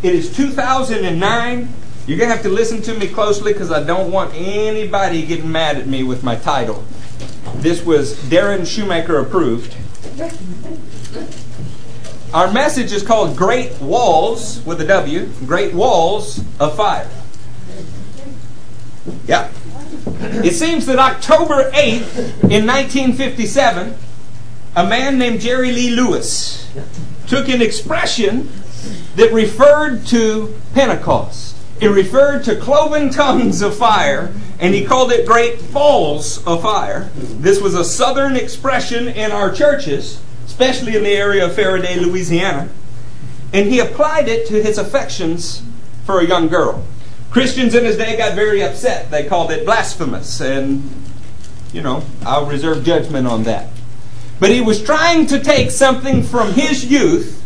It is 2009. You're going to have to listen to me closely because I don't want anybody getting mad at me with my title. This was Darren Shoemaker approved. Our message is called Great Walls with a W, Great Walls of Fire. Yeah. It seems that October 8th in 1957, a man named Jerry Lee Lewis took an expression that referred to Pentecost. It referred to cloven tongues of fire, and he called it great balls of fire. This was a southern expression in our churches, especially in the area of Ferriday, Louisiana. And he applied it to his affections for a young girl. Christians in his day got very upset. They called it blasphemous, and, you know, I'll reserve judgment on that. But he was trying to take something from his youth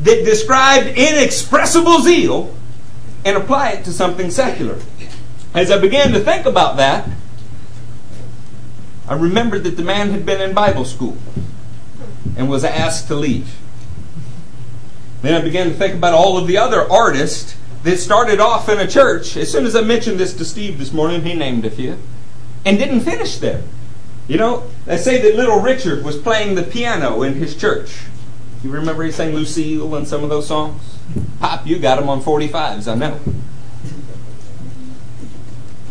that described inexpressible zeal and apply it to something secular. As I began to think about that, I remembered that the man had been in Bible school and was asked to leave. Then I began to think about all of the other artists that started off in a church. As soon as I mentioned this to Steve this morning, he named a few, and didn't finish there. You know, they say that little Richard was playing the piano in his church. You remember he sang Lucille and some of those songs? Pop, you got him on 45s, I know.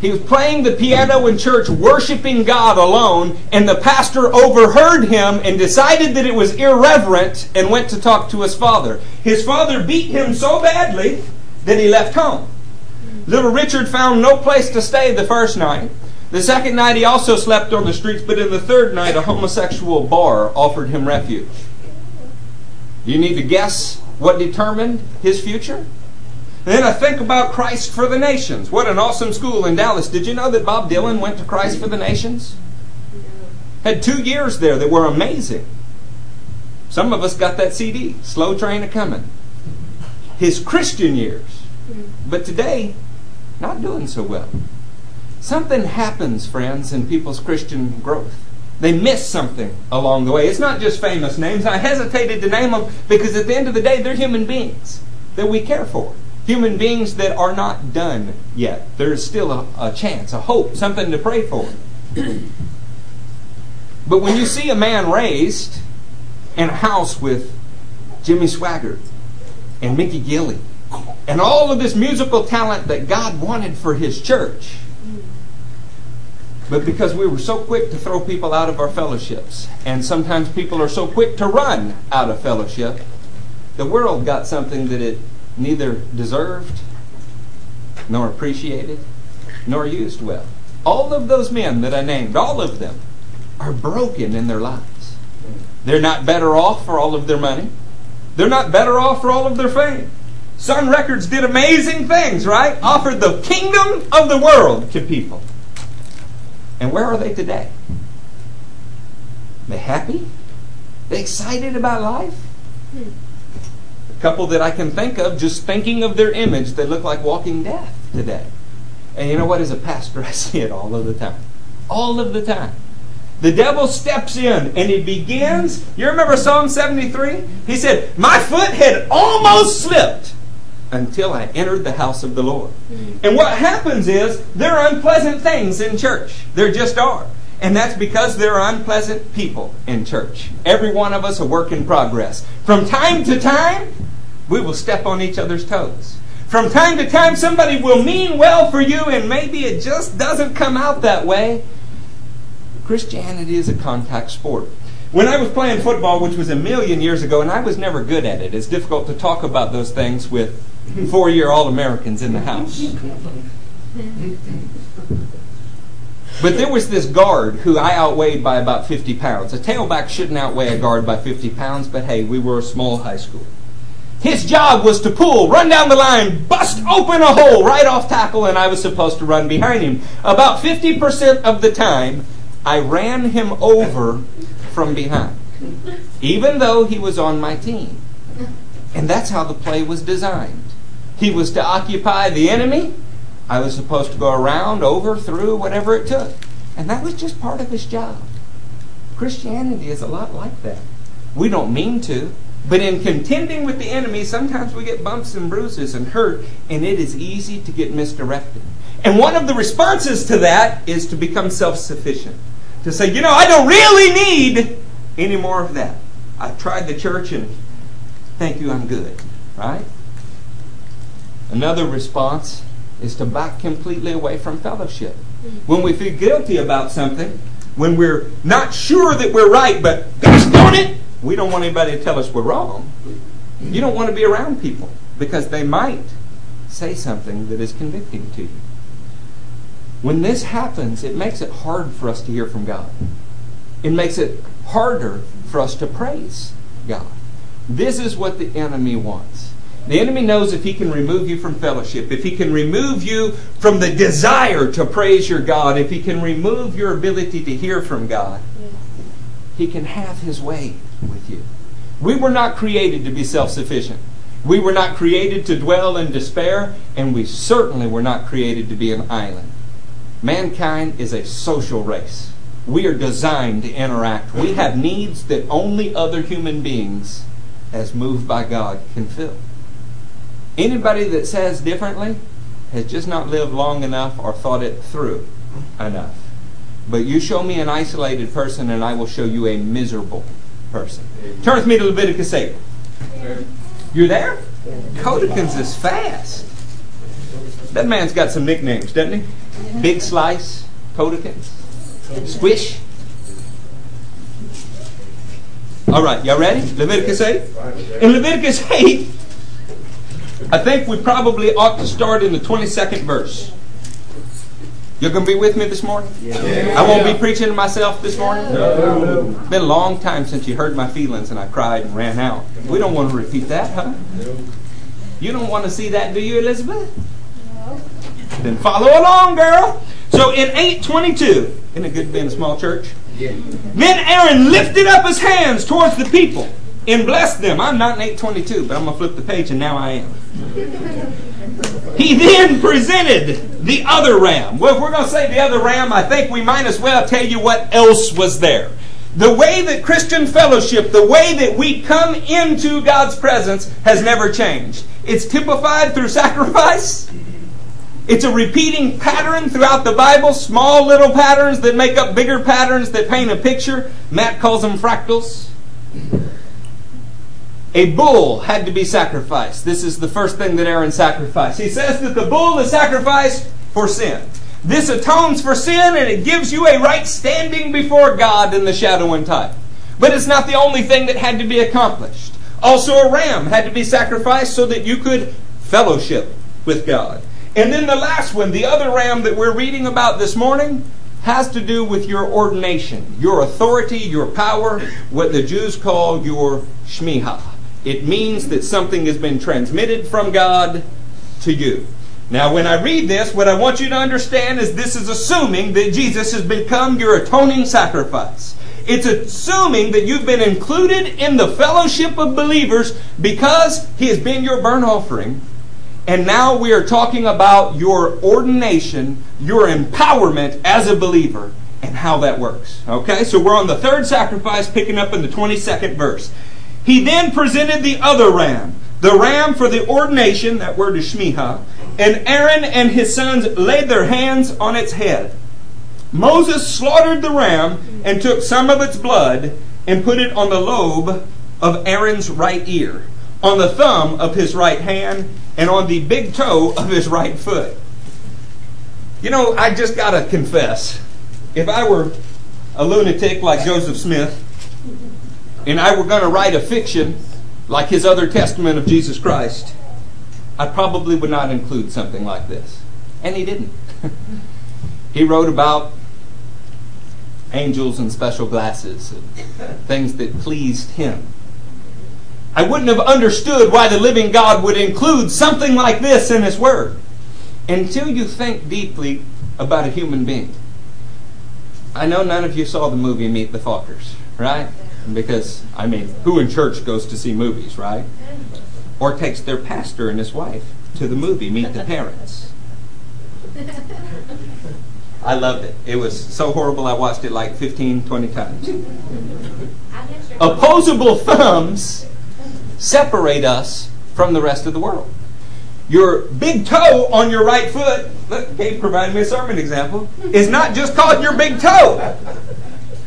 He was playing the piano in church, worshiping God alone, and the pastor overheard him and decided that it was irreverent and went to talk to his father. His father beat him so badly that he left home. Little Richard found no place to stay the first night. The second night he also slept on the streets, but in the third night a homosexual bar offered him refuge. You need to guess what determined his future? And then I think about Christ for the Nations. What an awesome school in Dallas. Did you know that Bob Dylan went to Christ for the Nations? Had two years there that were amazing. Some of us got that CD, Slow Train a Coming. His Christian years. But today, not doing so well. Something happens, friends, in people's Christian growth. They miss something along the way. It's not just famous names. I hesitated to name them because at the end of the day, they're human beings that we care for. Human beings that are not done yet. There's still a, a chance, a hope, something to pray for. but when you see a man raised in a house with Jimmy Swaggart and Mickey Gilley and all of this musical talent that God wanted for his church, but because we were so quick to throw people out of our fellowships, and sometimes people are so quick to run out of fellowship, the world got something that it neither deserved, nor appreciated, nor used well. All of those men that I named, all of them, are broken in their lives. They're not better off for all of their money. They're not better off for all of their fame. Sun Records did amazing things, right? Offered the kingdom of the world to people. And where are they today? They happy? They excited about life? Hmm. A couple that I can think of, just thinking of their image, they look like walking death today. And you know what? As a pastor, I see it all of the time. All of the time. The devil steps in and he begins. You remember Psalm 73? He said, My foot had almost slipped until I entered the house of the Lord. Mm. And what happens is there are unpleasant things in church. There just are. And that's because there are unpleasant people in church. Every one of us a work in progress. From time to time, we will step on each other's toes. From time to time, somebody will mean well for you, and maybe it just doesn't come out that way. Christianity is a contact sport. When I was playing football, which was a million years ago, and I was never good at it, it's difficult to talk about those things with four year All Americans in the house. But there was this guard who I outweighed by about 50 pounds. A tailback shouldn't outweigh a guard by 50 pounds, but hey, we were a small high school. His job was to pull, run down the line, bust open a hole right off tackle, and I was supposed to run behind him. About 50% of the time, I ran him over from behind, even though he was on my team. And that's how the play was designed. He was to occupy the enemy. I was supposed to go around, over, through, whatever it took. And that was just part of his job. Christianity is a lot like that. We don't mean to. But in contending with the enemy, sometimes we get bumps and bruises and hurt, and it is easy to get misdirected. And one of the responses to that is to become self sufficient. To say, you know, I don't really need any more of that. I've tried the church and thank you, I'm good. Right? Another response is to back completely away from fellowship. When we feel guilty about something, when we're not sure that we're right, but gosh darn it, we don't want anybody to tell us we're wrong. You don't want to be around people because they might say something that is convicting to you. When this happens, it makes it hard for us to hear from God. It makes it harder for us to praise God. This is what the enemy wants. The enemy knows if he can remove you from fellowship, if he can remove you from the desire to praise your God, if he can remove your ability to hear from God, he can have his way with you. We were not created to be self sufficient. We were not created to dwell in despair, and we certainly were not created to be an island. Mankind is a social race. We are designed to interact. We have needs that only other human beings, as moved by God, can fill. Anybody that says differently has just not lived long enough or thought it through enough. But you show me an isolated person, and I will show you a miserable person. Turn with me to Leviticus 8. You're there? Codicans is fast. That man's got some nicknames, doesn't he? Big Slice, Codicans, Squish. All right, y'all ready? Leviticus 8? In Leviticus 8, I think we probably ought to start in the 22nd verse. You're going to be with me this morning? Yeah. I won't be preaching to myself this morning? No. It's been a long time since you heard my feelings and I cried and ran out. We don't want to repeat that, huh? No. You don't want to see that, do you, Elizabeth? No. Then follow along, girl. So in 822, isn't it good to be in a small church? Yeah. Then Aaron lifted up his hands towards the people and blessed them. I'm not in 822, but I'm going to flip the page and now I am. He then presented the other ram. Well, if we're going to say the other ram, I think we might as well tell you what else was there. The way that Christian fellowship, the way that we come into God's presence has never changed. It's typified through sacrifice. It's a repeating pattern throughout the Bible, small little patterns that make up bigger patterns that paint a picture. Matt calls them fractals. A bull had to be sacrificed. This is the first thing that Aaron sacrificed. He says that the bull is sacrificed for sin. This atones for sin and it gives you a right standing before God in the shadow and type. But it's not the only thing that had to be accomplished. Also, a ram had to be sacrificed so that you could fellowship with God. And then the last one, the other ram that we're reading about this morning, has to do with your ordination, your authority, your power, what the Jews call your shmiha. It means that something has been transmitted from God to you. Now, when I read this, what I want you to understand is this is assuming that Jesus has become your atoning sacrifice. It's assuming that you've been included in the fellowship of believers because he has been your burnt offering. And now we are talking about your ordination, your empowerment as a believer, and how that works. Okay, so we're on the third sacrifice, picking up in the 22nd verse. He then presented the other ram, the ram for the ordination, that word is shmiha, and Aaron and his sons laid their hands on its head. Moses slaughtered the ram and took some of its blood and put it on the lobe of Aaron's right ear, on the thumb of his right hand, and on the big toe of his right foot. You know, I just got to confess, if I were a lunatic like Joseph Smith, and I were going to write a fiction like his other testament of Jesus Christ, I probably would not include something like this. And he didn't. he wrote about angels and special glasses and things that pleased him. I wouldn't have understood why the living God would include something like this in his word until you think deeply about a human being. I know none of you saw the movie Meet the Fockers, right? Because, I mean, who in church goes to see movies, right? Or takes their pastor and his wife to the movie, meet the parents. I loved it. It was so horrible I watched it like 15, 20 times. Opposable thumbs separate us from the rest of the world. Your big toe on your right foot, look, Kate provided me a sermon example, is not just called your big toe.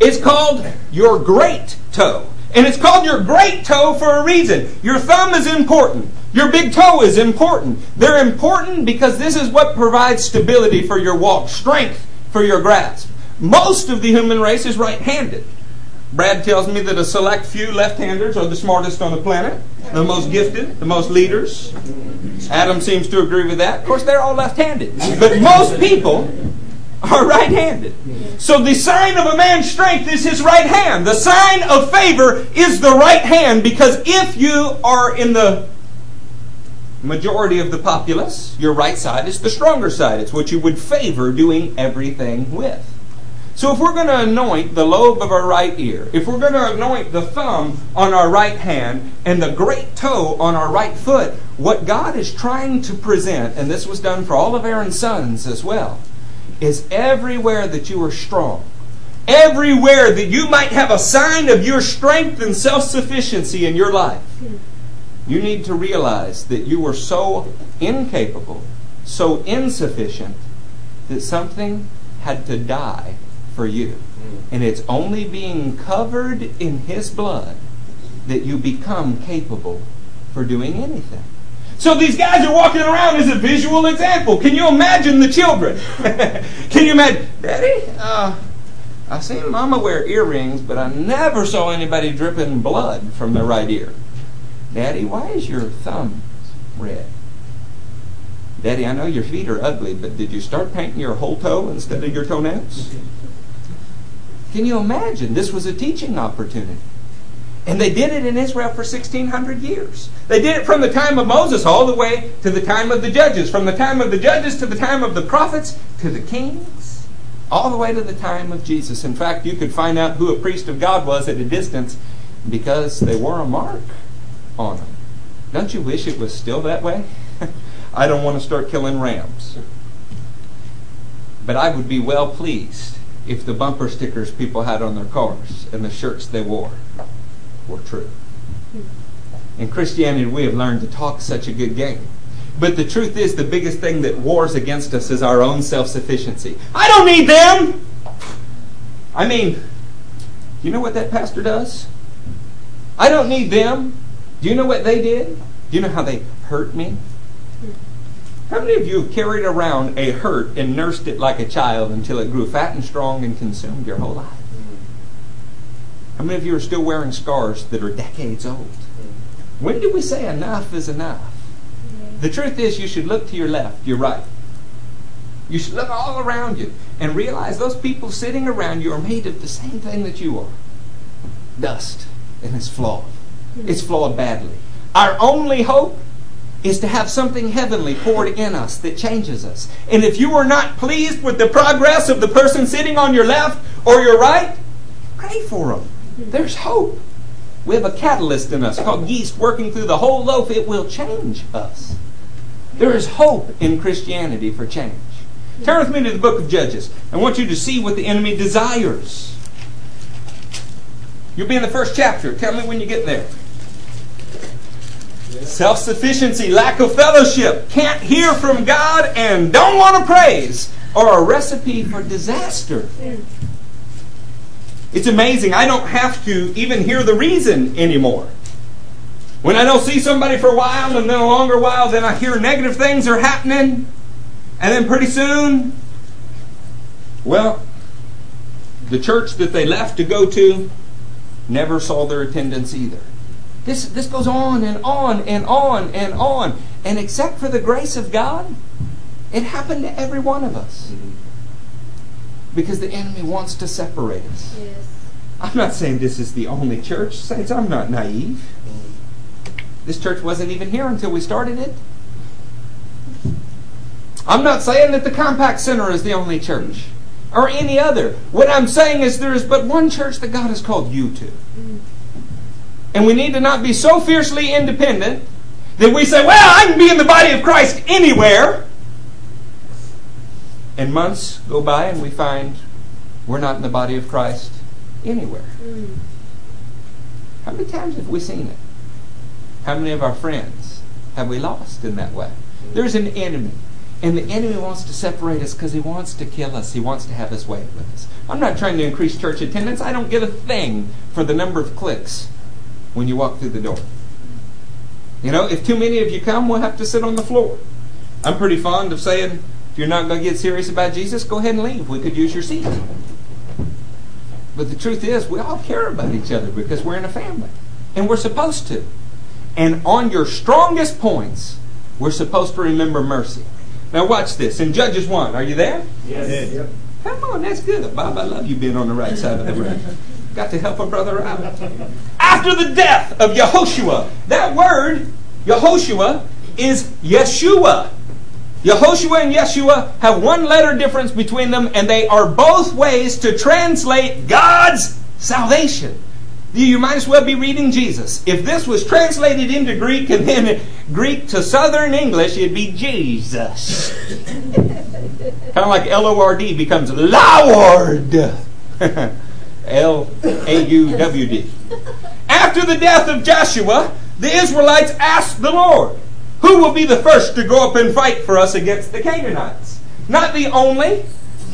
It's called your great toe. And it's called your great toe for a reason. Your thumb is important. Your big toe is important. They're important because this is what provides stability for your walk, strength for your grasp. Most of the human race is right handed. Brad tells me that a select few left handers are the smartest on the planet, the most gifted, the most leaders. Adam seems to agree with that. Of course, they're all left handed. But most people are right handed. So the sign of a man's strength is his right hand. The sign of favor is the right hand because if you are in the majority of the populace, your right side is the stronger side. It's what you would favor doing everything with. So if we're going to anoint the lobe of our right ear, if we're going to anoint the thumb on our right hand and the great toe on our right foot, what God is trying to present, and this was done for all of Aaron's sons as well, is everywhere that you are strong, everywhere that you might have a sign of your strength and self sufficiency in your life, you need to realize that you are so incapable, so insufficient, that something had to die for you. And it's only being covered in His blood that you become capable for doing anything. So these guys are walking around as a visual example. Can you imagine the children? Can you imagine, Daddy? Uh, I seen Mama wear earrings, but I never saw anybody dripping blood from their right ear. Daddy, why is your thumb red? Daddy, I know your feet are ugly, but did you start painting your whole toe instead of your toenails? Can you imagine? This was a teaching opportunity. And they did it in Israel for 1600 years. They did it from the time of Moses all the way to the time of the judges, from the time of the judges to the time of the prophets to the kings, all the way to the time of Jesus. In fact, you could find out who a priest of God was at a distance because they wore a mark on them. Don't you wish it was still that way? I don't want to start killing rams. But I would be well pleased if the bumper stickers people had on their cars and the shirts they wore were true. In Christianity, we have learned to talk such a good game. But the truth is, the biggest thing that wars against us is our own self sufficiency. I don't need them! I mean, you know what that pastor does? I don't need them. Do you know what they did? Do you know how they hurt me? How many of you have carried around a hurt and nursed it like a child until it grew fat and strong and consumed your whole life? How many of you are still wearing scars that are decades old? When do we say enough is enough? The truth is, you should look to your left, your right. You should look all around you and realize those people sitting around you are made of the same thing that you are dust, and it's flawed. It's flawed badly. Our only hope is to have something heavenly poured in us that changes us. And if you are not pleased with the progress of the person sitting on your left or your right, pray for them. There's hope. We have a catalyst in us called yeast working through the whole loaf. It will change us. There is hope in Christianity for change. Turn with me to the book of Judges. I want you to see what the enemy desires. You'll be in the first chapter. Tell me when you get there. Self sufficiency, lack of fellowship, can't hear from God, and don't want to praise are a recipe for disaster. Mm. It's amazing. I don't have to even hear the reason anymore. When I don't see somebody for a while and then a longer while, then I hear negative things are happening. And then pretty soon, well, the church that they left to go to never saw their attendance either. This, this goes on and on and on and on. And except for the grace of God, it happened to every one of us. Because the enemy wants to separate us. Yes. I'm not saying this is the only church. Saints, I'm not naive. This church wasn't even here until we started it. I'm not saying that the Compact Center is the only church or any other. What I'm saying is there is but one church that God has called you to. Mm. And we need to not be so fiercely independent that we say, well, I can be in the body of Christ anywhere. And months go by and we find we're not in the body of Christ anywhere. Mm. How many times have we seen it? How many of our friends have we lost in that way? There's an enemy. And the enemy wants to separate us because he wants to kill us. He wants to have his way with us. I'm not trying to increase church attendance. I don't get a thing for the number of clicks when you walk through the door. You know, if too many of you come, we'll have to sit on the floor. I'm pretty fond of saying, if you're not going to get serious about Jesus, go ahead and leave. We could use your seat. But the truth is, we all care about each other because we're in a family. And we're supposed to. And on your strongest points, we're supposed to remember mercy. Now watch this. In Judges 1, are you there? Yes. Yep. Come on, that's good. Bob, I love you being on the right side of the room. Got to help a brother out. After the death of Yehoshua, that word, Yehoshua, is Yeshua. Yehoshua and Yeshua have one letter difference between them, and they are both ways to translate God's salvation. You might as well be reading Jesus. If this was translated into Greek and then Greek to Southern English, it'd be Jesus. kind of like L O R D becomes Lord. L A U W D. After the death of Joshua, the Israelites asked the Lord, Who will be the first to go up and fight for us against the Canaanites? Not the only,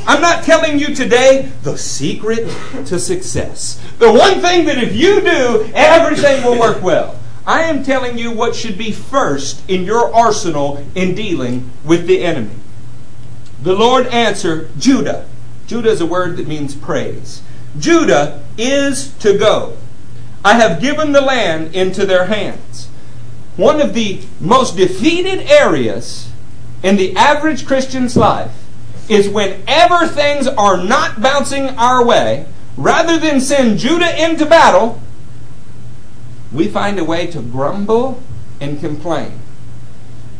I'm not telling you today the secret to success. The one thing that if you do, everything will work well. I am telling you what should be first in your arsenal in dealing with the enemy. The Lord answered Judah. Judah is a word that means praise. Judah is to go. I have given the land into their hands. One of the most defeated areas in the average Christian's life is whenever things are not bouncing our way, rather than send Judah into battle, we find a way to grumble and complain.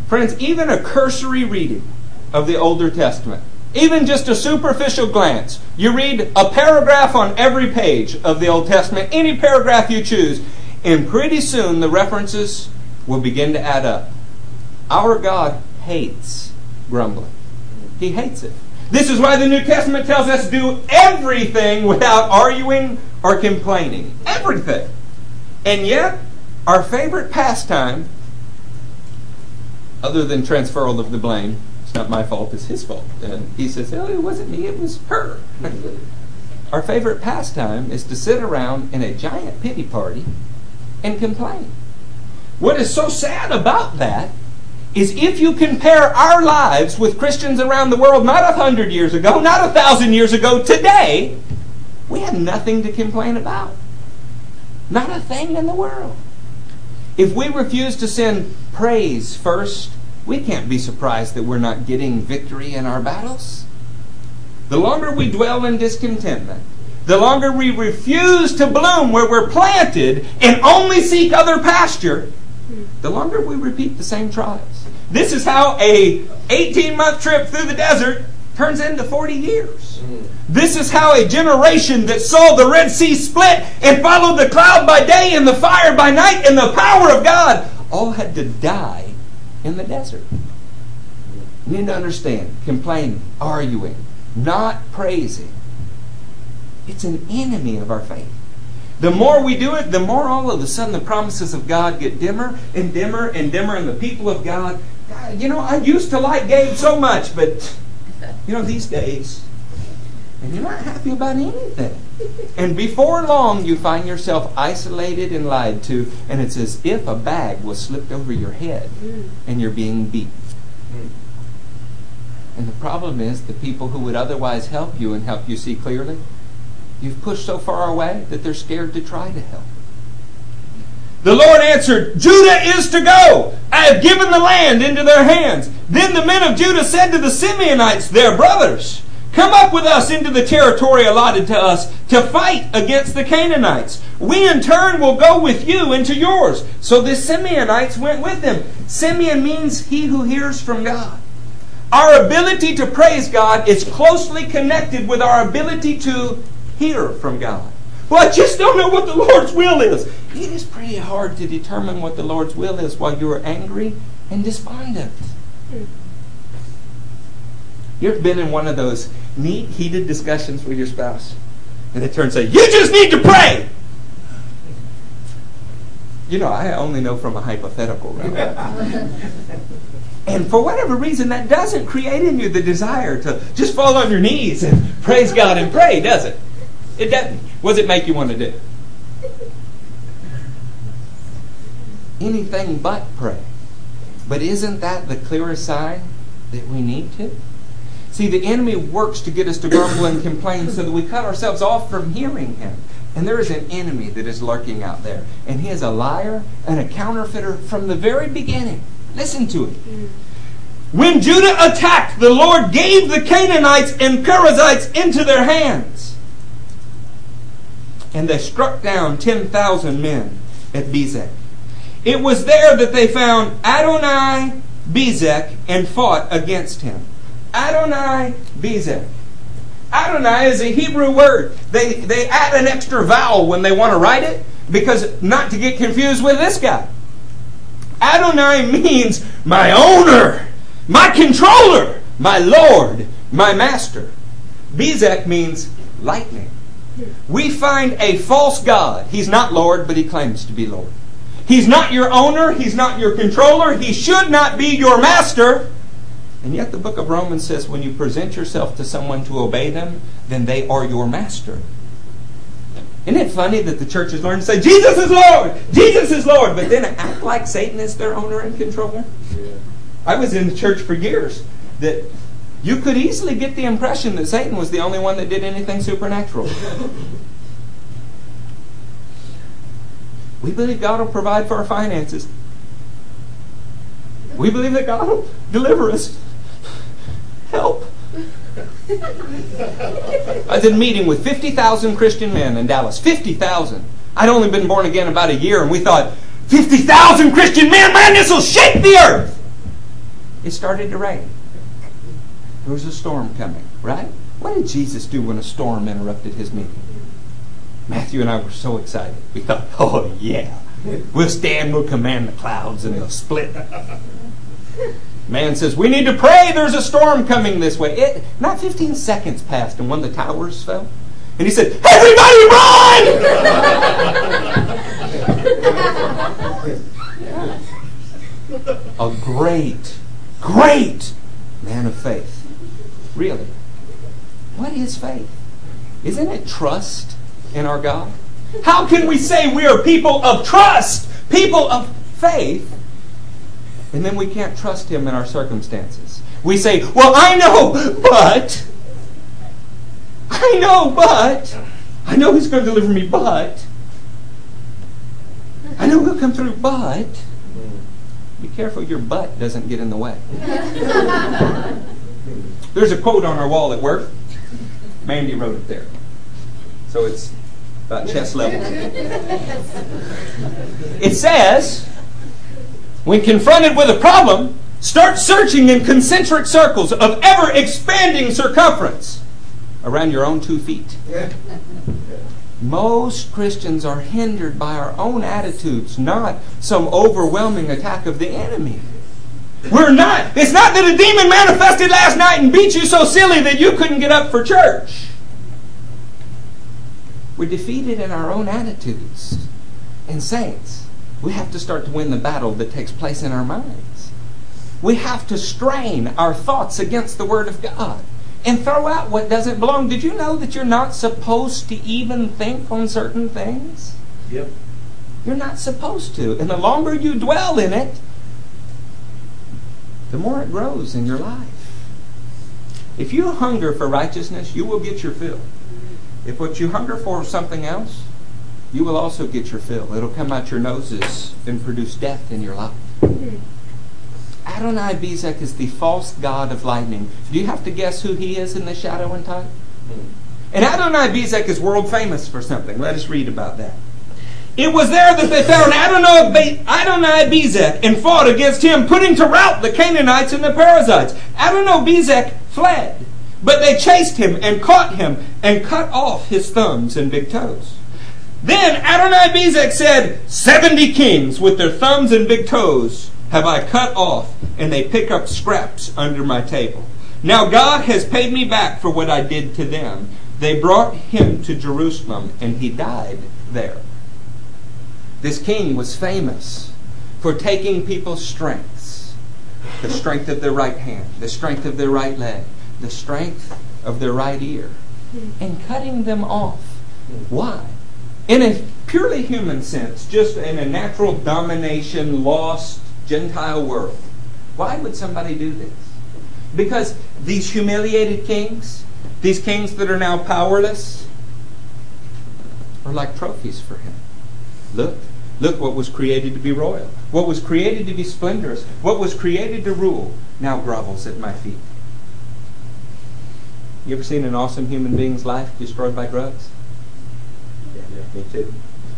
Friends, even a cursory reading of the Older Testament, even just a superficial glance, you read a paragraph on every page of the Old Testament, any paragraph you choose, and pretty soon the references will begin to add up. Our God hates grumbling. He hates it. This is why the New Testament tells us to do everything without arguing or complaining. Everything. And yet, our favorite pastime, other than transferal of the blame, it's not my fault, it's his fault. And he says, oh, it wasn't me, it was her. our favorite pastime is to sit around in a giant pity party and complain. What is so sad about that is if you compare our lives with Christians around the world, not a hundred years ago, not a thousand years ago, today, we have nothing to complain about. Not a thing in the world. If we refuse to send praise first, we can't be surprised that we're not getting victory in our battles. The longer we dwell in discontentment, the longer we refuse to bloom where we're planted and only seek other pasture, the longer we repeat the same trials. This is how a 18 month trip through the desert turns into 40 years. This is how a generation that saw the Red Sea split and followed the cloud by day and the fire by night and the power of God all had to die in the desert. You need to understand complaining, arguing, not praising. It's an enemy of our faith. The more we do it, the more all of a sudden the promises of God get dimmer and dimmer and dimmer, and the people of God, you know, I used to like Gabe so much, but, you know, these days, and you're not happy about anything. And before long, you find yourself isolated and lied to, and it's as if a bag was slipped over your head and you're being beat. And the problem is, the people who would otherwise help you and help you see clearly, You've pushed so far away that they're scared to try to help. The Lord answered, Judah is to go. I have given the land into their hands. Then the men of Judah said to the Simeonites, their brothers, Come up with us into the territory allotted to us to fight against the Canaanites. We in turn will go with you into yours. So the Simeonites went with them. Simeon means he who hears from God. Our ability to praise God is closely connected with our ability to hear from God. Well, I just don't know what the Lord's will is. It is pretty hard to determine what the Lord's will is while you are angry and despondent. You've been in one of those neat, heated discussions with your spouse? And they turn and say, You just need to pray! You know, I only know from a hypothetical realm. and for whatever reason, that doesn't create in you the desire to just fall on your knees and praise God and pray, does it? It doesn't. What does it make you want to do? Anything but pray. But isn't that the clearest sign that we need to? See, the enemy works to get us to grumble and complain so that we cut ourselves off from hearing him. And there is an enemy that is lurking out there. And he is a liar and a counterfeiter from the very beginning. Listen to it. Mm. When Judah attacked, the Lord gave the Canaanites and Perizzites into their hands. And they struck down 10,000 men at Bezek. It was there that they found Adonai Bezek and fought against him. Adonai Bezek. Adonai is a Hebrew word. They, they add an extra vowel when they want to write it because not to get confused with this guy. Adonai means my owner, my controller, my Lord, my master. Bezek means lightning. We find a false God. He's not Lord, but he claims to be Lord. He's not your owner. He's not your controller. He should not be your master. And yet the book of Romans says when you present yourself to someone to obey them, then they are your master. Isn't it funny that the church has learned to say, Jesus is Lord! Jesus is Lord! But then act like Satan is their owner and controller? Yeah. I was in the church for years that you could easily get the impression that Satan was the only one that did anything supernatural. we believe God will provide for our finances. We believe that God will deliver us. Help. I was in a meeting with 50,000 Christian men in Dallas. 50,000. I'd only been born again about a year, and we thought, 50,000 Christian men, man, this will shake the earth. It started to rain. There was a storm coming, right? What did Jesus do when a storm interrupted his meeting? Matthew and I were so excited. We thought, oh, yeah. We'll stand, we'll command the clouds, and they'll split. Man says, We need to pray, there's a storm coming this way. It, not 15 seconds passed, and one of the towers fell. And he said, Everybody run! a great, great man of faith. Really. What is faith? Isn't it trust in our God? How can we say we are people of trust, people of faith, and then we can't trust Him in our circumstances. We say, Well, I know, but. I know, but. I know He's going to deliver me, but. I know He'll come through, but. Be careful your butt doesn't get in the way. There's a quote on our wall at work. Mandy wrote it there. So it's about chest level. It says, when confronted with a problem, start searching in concentric circles of ever expanding circumference around your own two feet. Most Christians are hindered by our own attitudes, not some overwhelming attack of the enemy. We're not. It's not that a demon manifested last night and beat you so silly that you couldn't get up for church. We're defeated in our own attitudes. And saints, we have to start to win the battle that takes place in our minds. We have to strain our thoughts against the Word of God and throw out what doesn't belong. Did you know that you're not supposed to even think on certain things? Yep. You're not supposed to. And the longer you dwell in it, the more it grows in your life. If you hunger for righteousness, you will get your fill. If what you hunger for is something else, you will also get your fill. It'll come out your noses and produce death in your life. Adonai Bezek is the false god of lightning. Do you have to guess who he is in the shadow and type? Hmm. And Adonai Bezek is world famous for something. Let us read about that. It was there that they found Adonai, Bezek and fought against him, putting to rout the Canaanites and the Perizzites. Adonai Bezek fled, but they chased him and caught him and cut off his thumbs and big toes. Then Adonai Bezek said, Seventy kings with their thumbs and big toes have I cut off, and they pick up scraps under my table. Now God has paid me back for what I did to them. They brought him to Jerusalem, and he died there. This king was famous for taking people's strengths the strength of their right hand, the strength of their right leg, the strength of their right ear, and cutting them off. Why? In a purely human sense, just in a natural domination, lost Gentile world, why would somebody do this? Because these humiliated kings, these kings that are now powerless, are like trophies for him. Look, look what was created to be royal, what was created to be splendorous, what was created to rule, now grovels at my feet. You ever seen an awesome human being's life destroyed by drugs? Yeah, me too.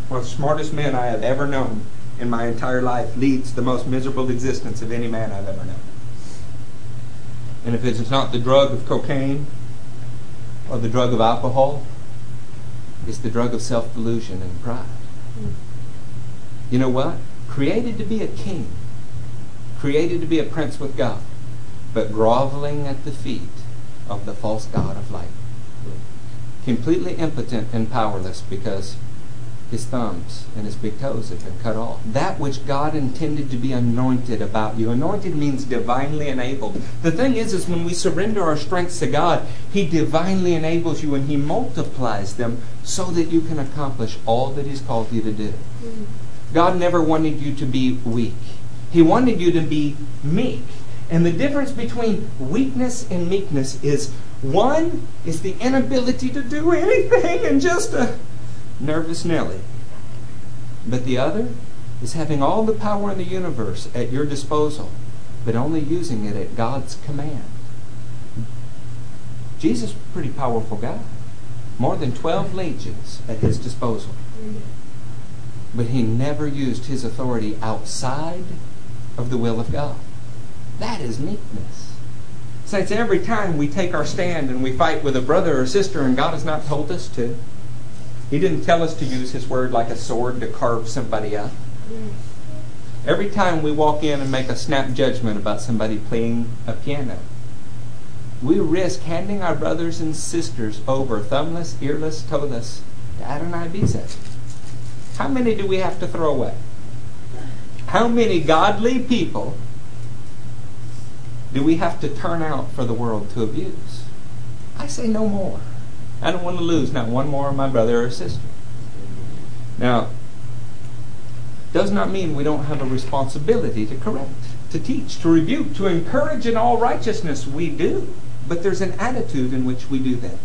One of the smartest men I have ever known in my entire life leads the most miserable existence of any man I've ever known. And if it's not the drug of cocaine or the drug of alcohol, it's the drug of self delusion and pride. You know what? Created to be a king, created to be a prince with God, but groveling at the feet of the false God of light. Completely impotent and powerless because his thumbs and his big toes have been cut off. That which God intended to be anointed about you. Anointed means divinely enabled. The thing is, is when we surrender our strengths to God, He divinely enables you and He multiplies them so that you can accomplish all that He's called you to do. Hmm. God never wanted you to be weak. He wanted you to be meek. And the difference between weakness and meekness is one is the inability to do anything and just a nervous Nelly. But the other is having all the power in the universe at your disposal, but only using it at God's command. Jesus was a pretty powerful guy. More than 12 legions at his disposal. But he never used his authority outside of the will of God. That is meekness. Saints, every time we take our stand and we fight with a brother or sister and God has not told us to, He didn't tell us to use His word like a sword to carve somebody up. Every time we walk in and make a snap judgment about somebody playing a piano, we risk handing our brothers and sisters over, thumbless, earless, toeless, to Adonai Bezek. How many do we have to throw away? How many godly people do we have to turn out for the world to abuse? I say no more. I don't want to lose not one more of my brother or sister. Now, does not mean we don't have a responsibility to correct, to teach, to rebuke, to encourage in all righteousness. We do. But there's an attitude in which we do that.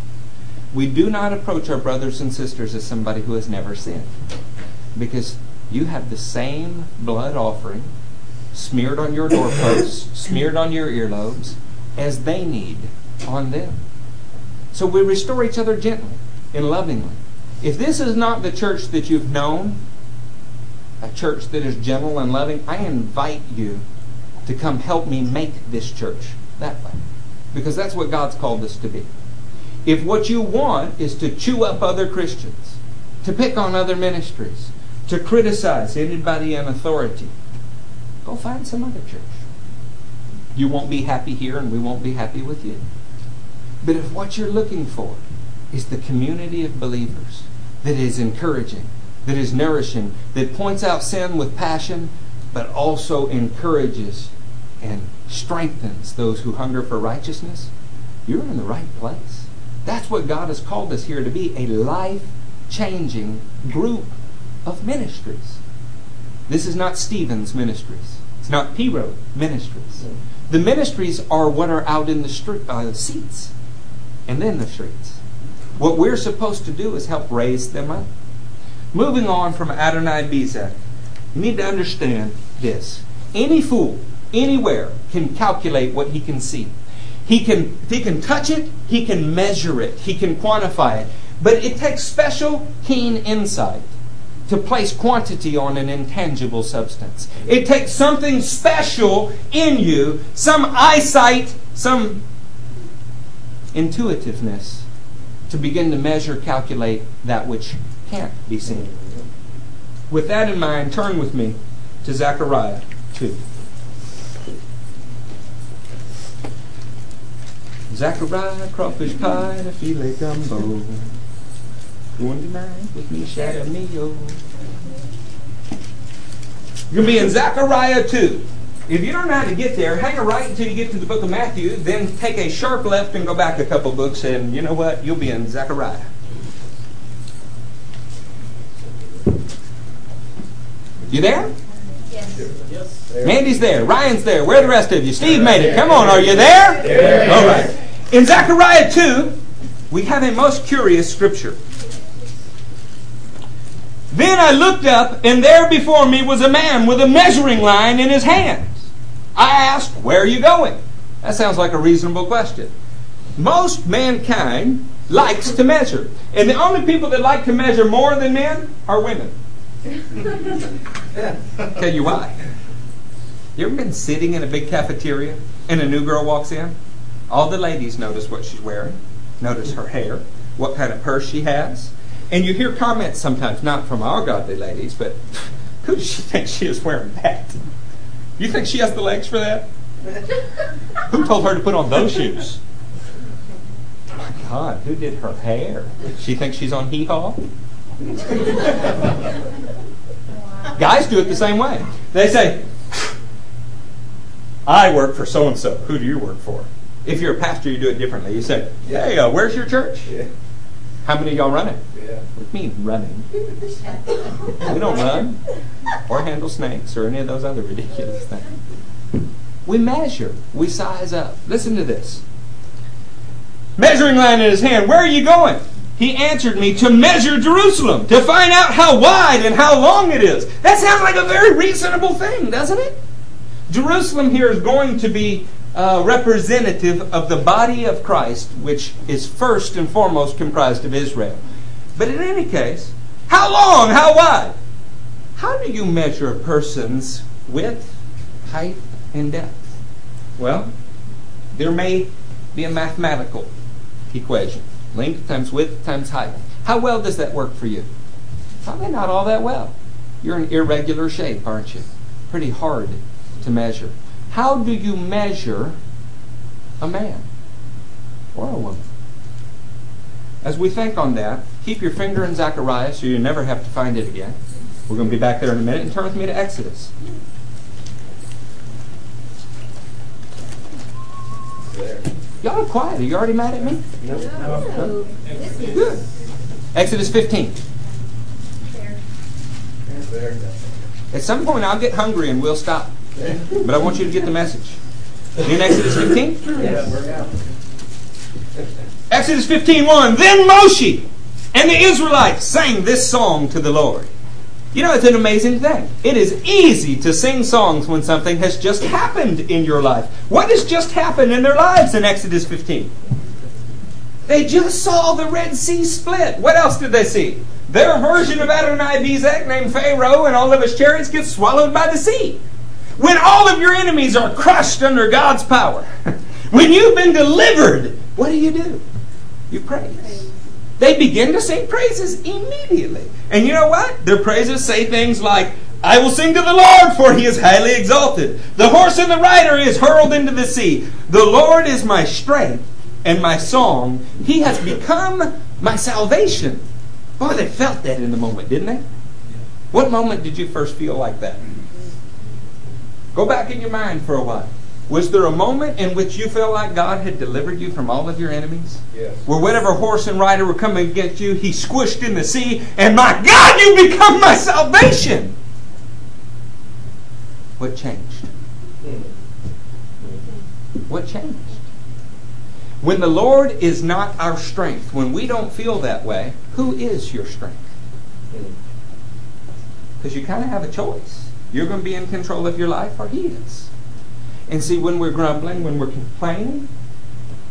We do not approach our brothers and sisters as somebody who has never sinned. Because you have the same blood offering smeared on your doorposts, smeared on your earlobes, as they need on them. So we restore each other gently and lovingly. If this is not the church that you've known, a church that is gentle and loving, I invite you to come help me make this church that way. Because that's what God's called us to be. If what you want is to chew up other Christians, to pick on other ministries, to criticize anybody in authority, go find some other church. You won't be happy here, and we won't be happy with you. But if what you're looking for is the community of believers that is encouraging, that is nourishing, that points out sin with passion, but also encourages and strengthens those who hunger for righteousness, you're in the right place. That's what God has called us here to be a life changing group of ministries. This is not Stephen's ministries. It's not P Road ministries. The ministries are what are out in the street, uh, seats and then the streets. What we're supposed to do is help raise them up. Moving on from Adonai Bezek, you need to understand this. Any fool, anywhere, can calculate what he can see. He can, he can touch it, he can measure it, he can quantify it. But it takes special, keen insight to place quantity on an intangible substance. It takes something special in you, some eyesight, some intuitiveness, to begin to measure, calculate that which can't be seen. With that in mind, turn with me to Zechariah 2. Zachariah, crawfish pie, a filet gumbo. With me, shadow me. You're going to be in Zechariah 2. If you don't know how to get there, hang a right until you get to the book of Matthew, then take a sharp left and go back a couple books, and you know what? You'll be in Zechariah. You there? Yes. Mandy's there. Ryan's there. Where are the rest of you? Steve made it. Come on, are you there? All right. In Zechariah 2, we have a most curious scripture. Then I looked up, and there before me was a man with a measuring line in his hands. I asked, Where are you going? That sounds like a reasonable question. Most mankind likes to measure. And the only people that like to measure more than men are women. Tell you why. You ever been sitting in a big cafeteria and a new girl walks in? All the ladies notice what she's wearing, notice her hair, what kind of purse she has. And you hear comments sometimes, not from our godly ladies, but who does she think she is wearing that? You think she has the legs for that? Who told her to put on those shoes? My God, who did her hair? She thinks she's on hee haw? Guys do it the same way. They say, I work for so and so. Who do you work for? If you're a pastor, you do it differently. You say, Hey, uh, where's your church? Yeah. How many of y'all running? Yeah. What do you mean running? We don't run or handle snakes or any of those other ridiculous things. We measure, we size up. Listen to this. Measuring line in his hand. Where are you going? He answered me to measure Jerusalem, to find out how wide and how long it is. That sounds like a very reasonable thing, doesn't it? Jerusalem here is going to be uh, representative of the body of Christ, which is first and foremost comprised of Israel. But in any case, how long, how wide? How do you measure a person's width, height, and depth? Well, there may be a mathematical equation length times width times height. How well does that work for you? Probably not all that well. You're in irregular shape, aren't you? Pretty hard to measure. How do you measure a man or a woman? As we think on that, keep your finger in Zechariah so you never have to find it again. We're going to be back there in a minute and turn with me to Exodus. There. Y'all are quiet. Are you already mad at me? No. No, this is Good. Exodus 15. there. There. At some point, I'll get hungry and we'll stop. But I want you to get the message. In Exodus 15? Yes. Exodus 15 1. Then Moshe and the Israelites sang this song to the Lord. You know, it's an amazing thing. It is easy to sing songs when something has just happened in your life. What has just happened in their lives in Exodus 15? They just saw the Red Sea split. What else did they see? Their version of Adoni-Bezek named Pharaoh and all of his chariots get swallowed by the sea. When all of your enemies are crushed under God's power, when you've been delivered, what do you do? You praise. They begin to sing praises immediately. And you know what? Their praises say things like, I will sing to the Lord, for he is highly exalted. The horse and the rider is hurled into the sea. The Lord is my strength and my song. He has become my salvation. Boy, they felt that in the moment, didn't they? What moment did you first feel like that? Go back in your mind for a while. Was there a moment in which you felt like God had delivered you from all of your enemies? Yes. Where whatever horse and rider were coming against you, he squished in the sea, and my God, you become my salvation. What changed? What changed? When the Lord is not our strength, when we don't feel that way, who is your strength? Hmm. Because you kind of have a choice. You're going to be in control of your life, or He is. And see, when we're grumbling, when we're complaining,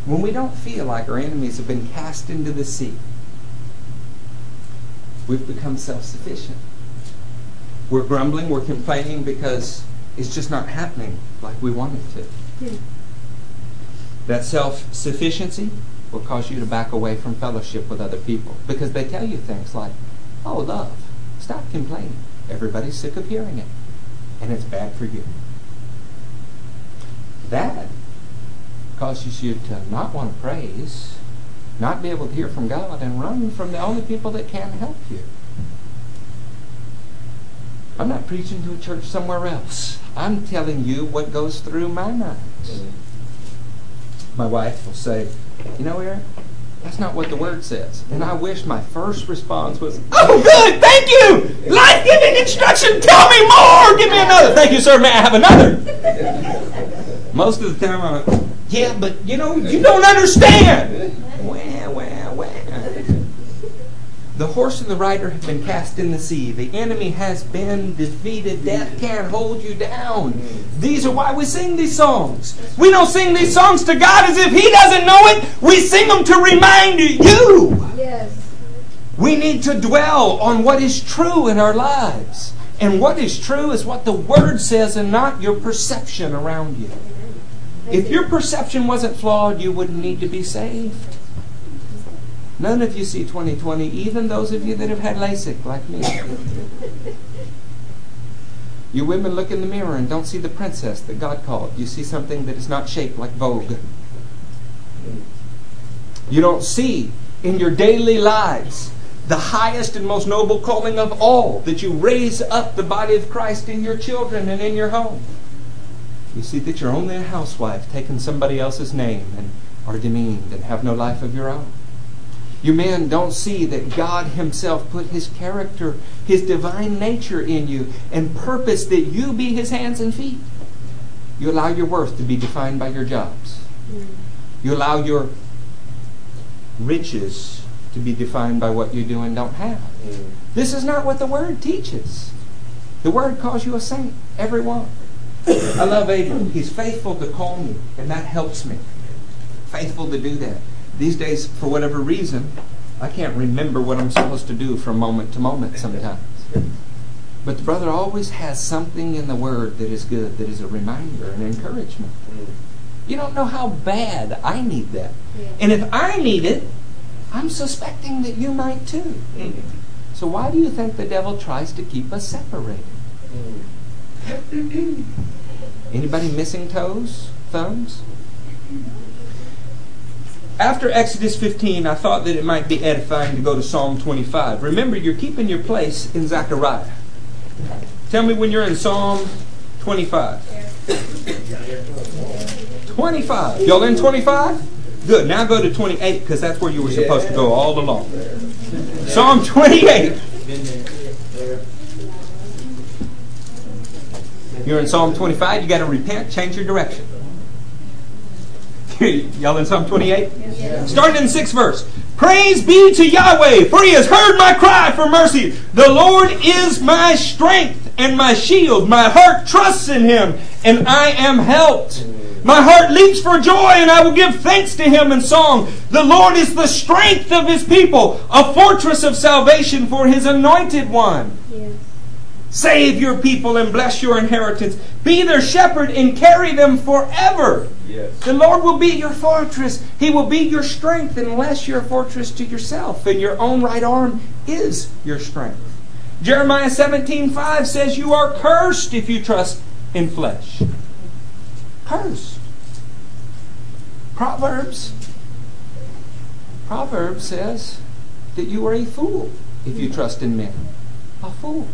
when we don't feel like our enemies have been cast into the sea, we've become self sufficient. We're grumbling, we're complaining because it's just not happening like we want it to. That self sufficiency will cause you to back away from fellowship with other people because they tell you things like, oh, love, stop complaining. Everybody's sick of hearing it, and it's bad for you. That causes you to not want to praise, not be able to hear from God, and run from the only people that can help you. I'm not preaching to a church somewhere else. I'm telling you what goes through my mind. My wife will say, You know, Eric, that's not what the word says. And I wish my first response was, Oh, good, thank you! Life giving instruction, tell me more! Give me another. Thank you, sir, may I have another? Most of the time I'm like, Yeah, but you know, you don't understand. The horse and the rider have been cast in the sea. The enemy has been defeated. Death can't hold you down. These are why we sing these songs. We don't sing these songs to God as if He doesn't know it. We sing them to remind you. Yes. We need to dwell on what is true in our lives. And what is true is what the Word says and not your perception around you. If your perception wasn't flawed, you wouldn't need to be saved. None of you see 2020, even those of you that have had LASIK like me. You women look in the mirror and don't see the princess that God called. You see something that is not shaped like Vogue. You don't see in your daily lives the highest and most noble calling of all that you raise up the body of Christ in your children and in your home. You see that you're only a housewife taking somebody else's name and are demeaned and have no life of your own. You men don't see that God Himself put His character, His divine nature in you, and purpose that you be His hands and feet. You allow your worth to be defined by your jobs. Mm. You allow your riches to be defined by what you do and don't have. Mm. This is not what the Word teaches. The Word calls you a saint, every one. I love Abram. He's faithful to call me, and that helps me. Faithful to do that. These days, for whatever reason, I can't remember what I'm supposed to do from moment to moment sometimes. But the brother always has something in the Word that is good, that is a reminder, an encouragement. You don't know how bad I need that. And if I need it, I'm suspecting that you might too. Mm-hmm. So why do you think the devil tries to keep us separated? Mm-hmm. Anybody missing toes? Thumbs? After Exodus 15, I thought that it might be edifying to go to Psalm 25. Remember, you're keeping your place in Zechariah. Tell me when you're in Psalm 25. 25. Y'all in 25? Good. Now go to 28 because that's where you were supposed to go all along. Psalm 28. You're in Psalm 25. You got to repent, change your direction. Y'all in Psalm 28? Starting in the sixth verse. Praise be to Yahweh, for he has heard my cry for mercy. The Lord is my strength and my shield. My heart trusts in him, and I am helped. My heart leaps for joy, and I will give thanks to him in song. The Lord is the strength of his people, a fortress of salvation for his anointed one. Yes. Save your people and bless your inheritance. Be their shepherd and carry them forever. Yes. The Lord will be your fortress. He will be your strength unless you're a fortress to yourself, and your own right arm is your strength. Jeremiah 17:5 says, You are cursed if you trust in flesh. Cursed. Proverbs. Proverbs says that you are a fool if you trust in men. A fool.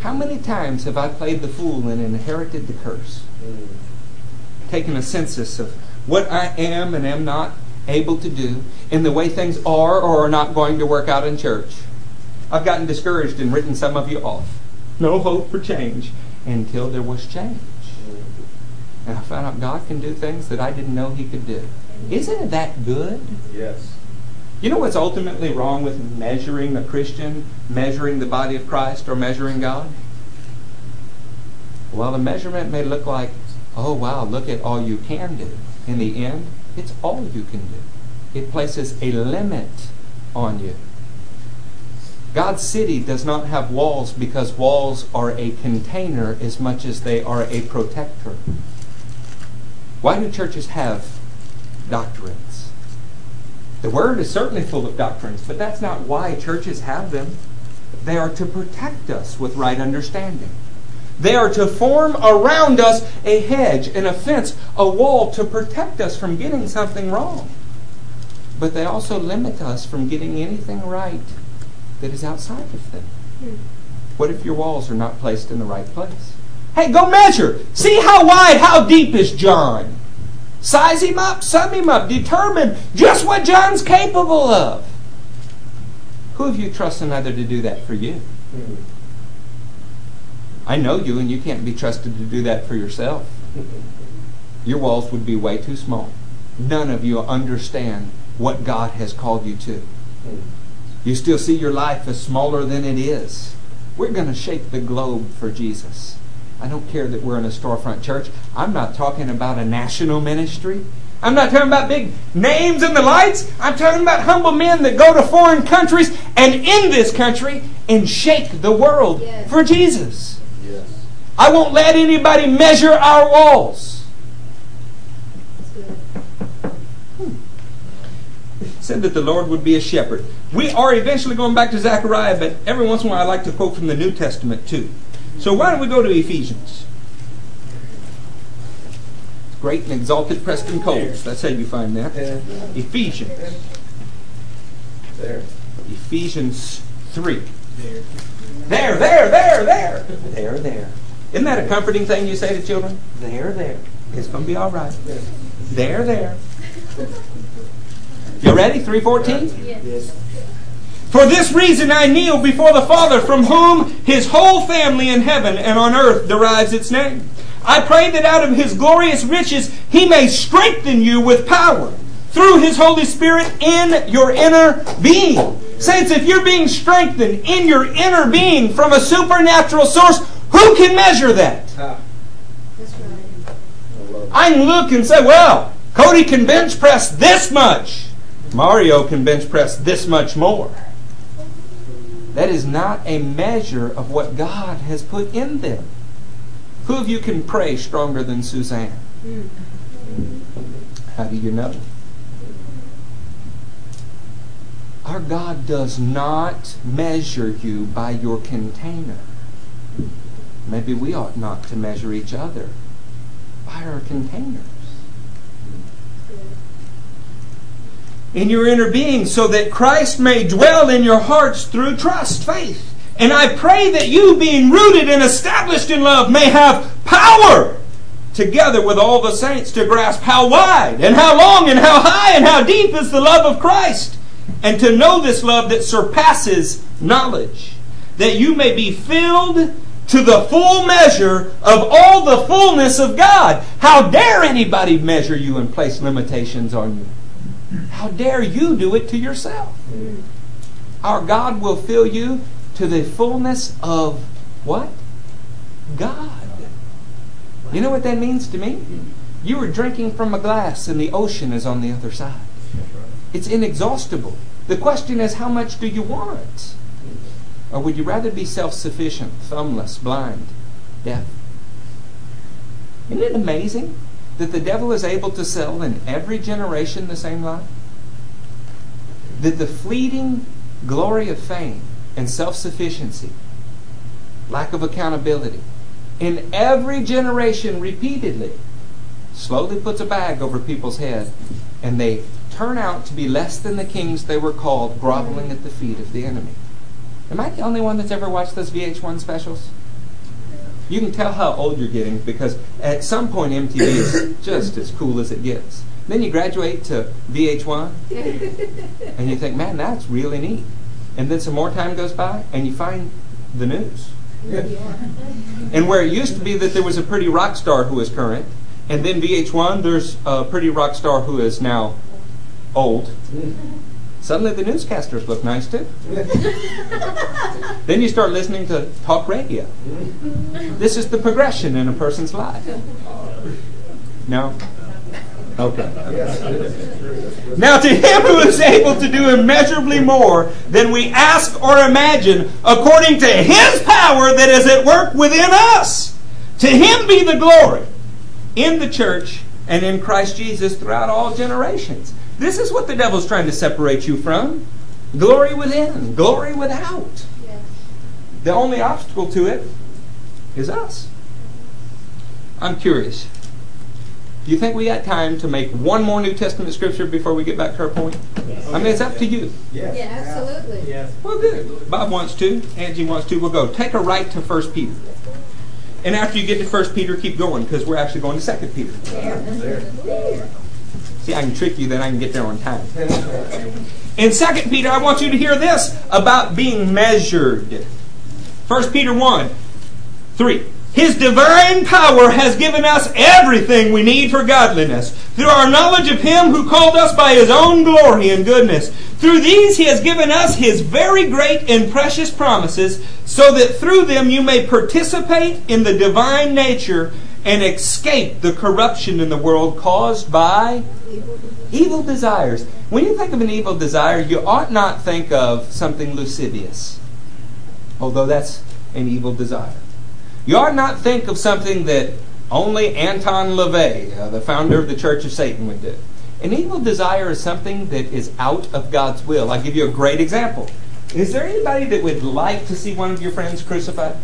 How many times have I played the fool and inherited the curse? Taken a census of what I am and am not able to do, and the way things are or are not going to work out in church. I've gotten discouraged and written some of you off. No hope for change until there was change. And I found out God can do things that I didn't know He could do. Isn't that good? Yes. You know what's ultimately wrong with measuring a Christian, measuring the body of Christ, or measuring God? Well, the measurement may look like, oh wow, look at all you can do. In the end, it's all you can do. It places a limit on you. God's city does not have walls because walls are a container as much as they are a protector. Why do churches have doctrines? The Word is certainly full of doctrines, but that's not why churches have them. They are to protect us with right understanding. They are to form around us a hedge, an offense, a wall to protect us from getting something wrong. But they also limit us from getting anything right that is outside of them. What if your walls are not placed in the right place? Hey, go measure. See how wide, how deep is John. Size him up, sum him up, determine just what John's capable of. Who have you trust another to do that for you? Hmm. I know you, and you can't be trusted to do that for yourself. Your walls would be way too small. None of you understand what God has called you to. Hmm. You still see your life as smaller than it is. We're going to shake the globe for Jesus. I don't care that we're in a storefront church. I'm not talking about a national ministry. I'm not talking about big names in the lights. I'm talking about humble men that go to foreign countries and in this country and shake the world Yes. for Jesus. Yes. I won't let anybody measure our walls. Hmm. Said that the Lord would be a shepherd. We are eventually going back to Zechariah, but every once in a while I like to quote from the New Testament too. So why don't we go to Ephesians? Great and exalted Preston Coles. That's how you find that. Ephesians. There. Ephesians 3. There, there, there, there. There, there. Isn't that a comforting thing you say to children? There, there. It's going to be all right. There, there. You ready? 314? Yes. For this reason I kneel before the Father, from whom his whole family in heaven and on earth derives its name. I pray that out of his glorious riches he may strengthen you with power through his Holy Spirit in your inner being. Saints, if you're being strengthened in your inner being from a supernatural source, who can measure that? I can look and say, well, Cody can bench press this much. Mario can bench press this much more. That is not a measure of what God has put in them. Who of you can pray stronger than Suzanne? How do you know? Our God does not measure you by your container. Maybe we ought not to measure each other by our containers. In your inner being, so that Christ may dwell in your hearts through trust, faith. And I pray that you, being rooted and established in love, may have power together with all the saints to grasp how wide and how long and how high and how deep is the love of Christ, and to know this love that surpasses knowledge, that you may be filled to the full measure of all the fullness of God. How dare anybody measure you and place limitations on you? How dare you do it to yourself? Our God will fill you to the fullness of what? God. You know what that means to me? You are drinking from a glass and the ocean is on the other side. It's inexhaustible. The question is, how much do you want? Or would you rather be self sufficient, thumbless, blind, deaf? Isn't it amazing that the devil is able to sell in every generation the same lie? That the fleeting glory of fame and self sufficiency, lack of accountability, in every generation repeatedly, slowly puts a bag over people's head and they turn out to be less than the kings they were called, groveling at the feet of the enemy. Am I the only one that's ever watched those VH1 specials? You can tell how old you're getting because at some point MTV is just as cool as it gets. Then you graduate to VH1 and you think, man, that's really neat. And then some more time goes by and you find the news. And where it used to be that there was a pretty rock star who is current, and then VH1, there's a pretty rock star who is now old. Mm-hmm. Suddenly the newscasters look nice too. then you start listening to talk radio. This is the progression in a person's life. No? Okay. Now to him who is able to do immeasurably more than we ask or imagine, according to his power that is at work within us, to him be the glory in the church and in Christ Jesus throughout all generations. This is what the devil's trying to separate you from. Glory within, glory without. Yes. The only obstacle to it is us. I'm curious. Do you think we got time to make one more New Testament scripture before we get back to our point? I mean, it's up to you. Yeah, absolutely. Yes. Well, good. Bob wants to. Angie wants to. We'll go. Take a right to First Peter. And after you get to First Peter, keep going because we're actually going to Second Peter. There. See, I can trick you, then I can get there on time. In Second Peter, I want you to hear this about being measured. First Peter 1 3. His divine power has given us everything we need for godliness through our knowledge of Him who called us by His own glory and goodness. Through these He has given us His very great and precious promises, so that through them you may participate in the divine nature and escape the corruption in the world caused by evil desires. When you think of an evil desire, you ought not think of something lascivious, although that's an evil desire. You ought not think of something that only Anton LaVey, uh, the founder of the Church of Satan, would do. An evil desire is something that is out of God's will. I'll give you a great example. Is there anybody that would like to see one of your friends crucified?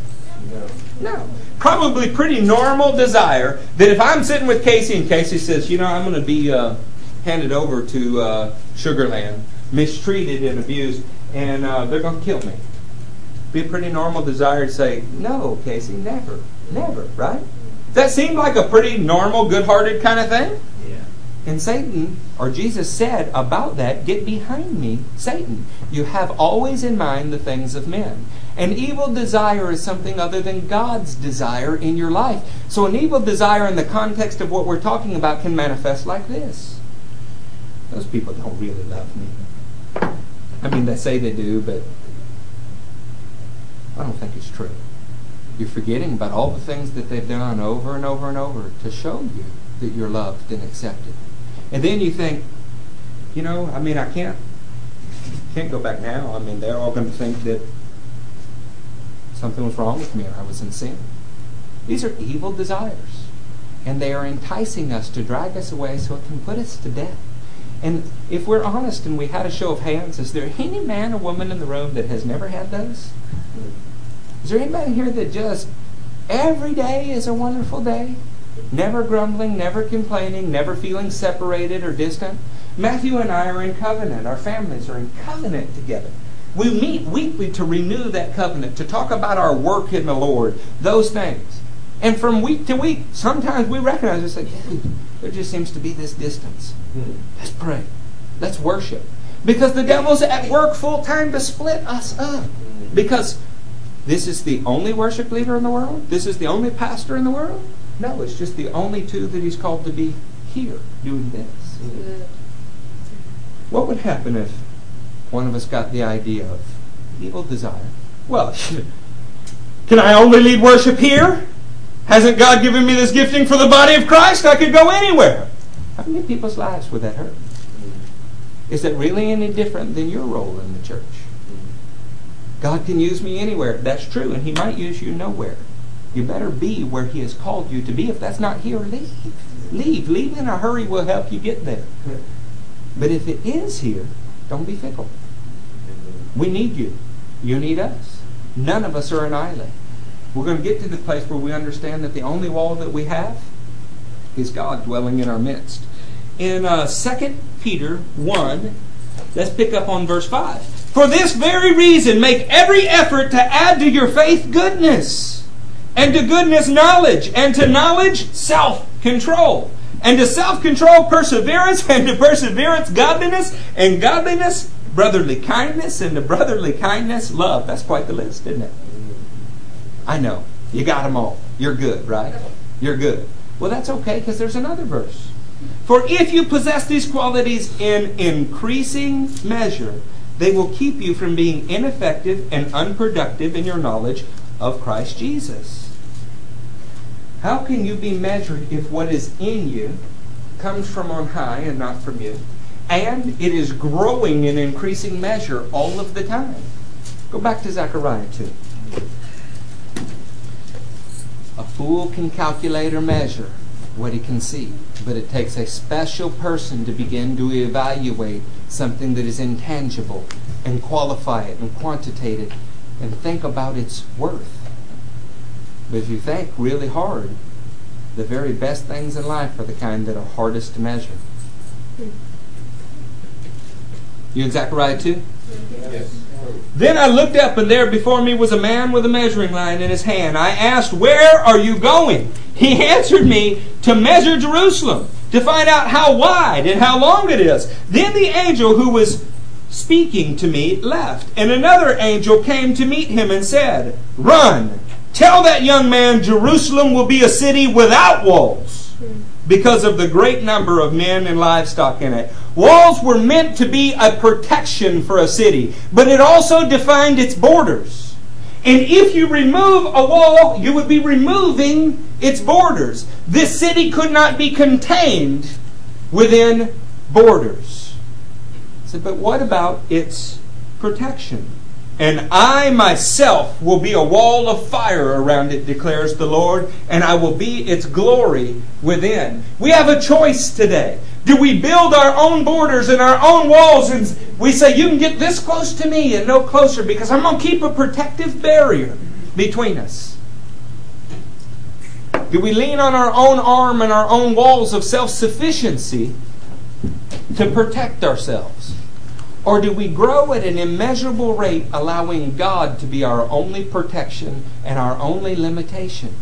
No. Probably pretty normal desire that if I'm sitting with Casey and Casey says, you know, I'm going to be uh, handed over to uh, Sugarland, mistreated and abused, and uh, they're going to kill me. Be a pretty normal desire to say, no, Casey, never, never, right? That seemed like a pretty normal, good hearted kind of thing? Yeah. And Satan, or Jesus said about that, get behind me, Satan. You have always in mind the things of men. An evil desire is something other than God's desire in your life. So an evil desire in the context of what we're talking about can manifest like this. Those people don't really love me. I mean, they say they do, but I don't think it's true. You're forgetting about all the things that they've done over and over and over to show you that you're loved and accepted. And then you think, you know, I mean, I can't can't go back now. I mean, they're all going to think that something was wrong with me or I was in sin. These are evil desires. And they are enticing us to drag us away so it can put us to death. And if we're honest and we had a show of hands, is there any man or woman in the room that has never had those? Is there anybody here that just every day is a wonderful day? Never grumbling, never complaining, never feeling separated or distant? Matthew and I are in covenant. Our families are in covenant together. We meet weekly to renew that covenant, to talk about our work in the Lord, those things. And from week to week, sometimes we recognize it's like, "Hey, there just seems to be this distance. Hmm. Let's pray. Let's worship. Because the devil's at work full time to split us up. Hmm. Because this is the only worship leader in the world? This is the only pastor in the world? No, it's just the only two that he's called to be here doing this. Hmm. What would happen if one of us got the idea of evil desire? Well, can I only lead worship here? Hasn't God given me this gifting for the body of Christ? I could go anywhere. How many people's lives would that hurt? Is that really any different than your role in the church? God can use me anywhere. That's true, and He might use you nowhere. You better be where He has called you to be. If that's not here, leave. Leave. Leave in a hurry will help you get there. But if it is here, don't be fickle. We need you. You need us. None of us are an island. We're going to get to the place where we understand that the only wall that we have is God dwelling in our midst. In uh, 2 Peter 1, let's pick up on verse 5. For this very reason, make every effort to add to your faith goodness, and to goodness knowledge, and to knowledge self control, and to self control perseverance, and to perseverance godliness, and godliness brotherly kindness, and the brotherly kindness love. That's quite the list, isn't it? I know. You got them all. You're good, right? You're good. Well, that's okay because there's another verse. For if you possess these qualities in increasing measure, they will keep you from being ineffective and unproductive in your knowledge of Christ Jesus. How can you be measured if what is in you comes from on high and not from you? And it is growing in increasing measure all of the time. Go back to Zechariah 2. A fool can calculate or measure what he can see, but it takes a special person to begin to evaluate something that is intangible and qualify it and quantitate it and think about its worth. But if you think really hard, the very best things in life are the kind that are hardest to measure. Hmm. You in Zechariah 2? Yes. Then I looked up, and there before me was a man with a measuring line in his hand. I asked, Where are you going? He answered me, To measure Jerusalem, to find out how wide and how long it is. Then the angel who was speaking to me left, and another angel came to meet him and said, Run, tell that young man Jerusalem will be a city without walls because of the great number of men and livestock in it. Walls were meant to be a protection for a city, but it also defined its borders. And if you remove a wall, you would be removing its borders. This city could not be contained within borders. So, but what about its protection? And I myself will be a wall of fire around it, declares the Lord, and I will be its glory within. We have a choice today. Do we build our own borders and our own walls and we say, you can get this close to me and no closer because I'm going to keep a protective barrier between us? Do we lean on our own arm and our own walls of self sufficiency to protect ourselves? Or do we grow at an immeasurable rate, allowing God to be our only protection and our only limitation?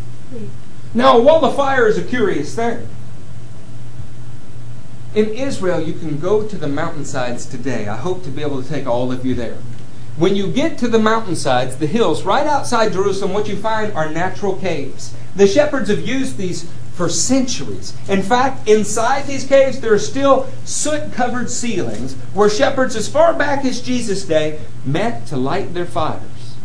Now, a wall of fire is a curious thing. In Israel, you can go to the mountainsides today. I hope to be able to take all of you there. When you get to the mountainsides, the hills, right outside Jerusalem, what you find are natural caves. The shepherds have used these for centuries. In fact, inside these caves, there are still soot covered ceilings where shepherds, as far back as Jesus' day, met to light their fires.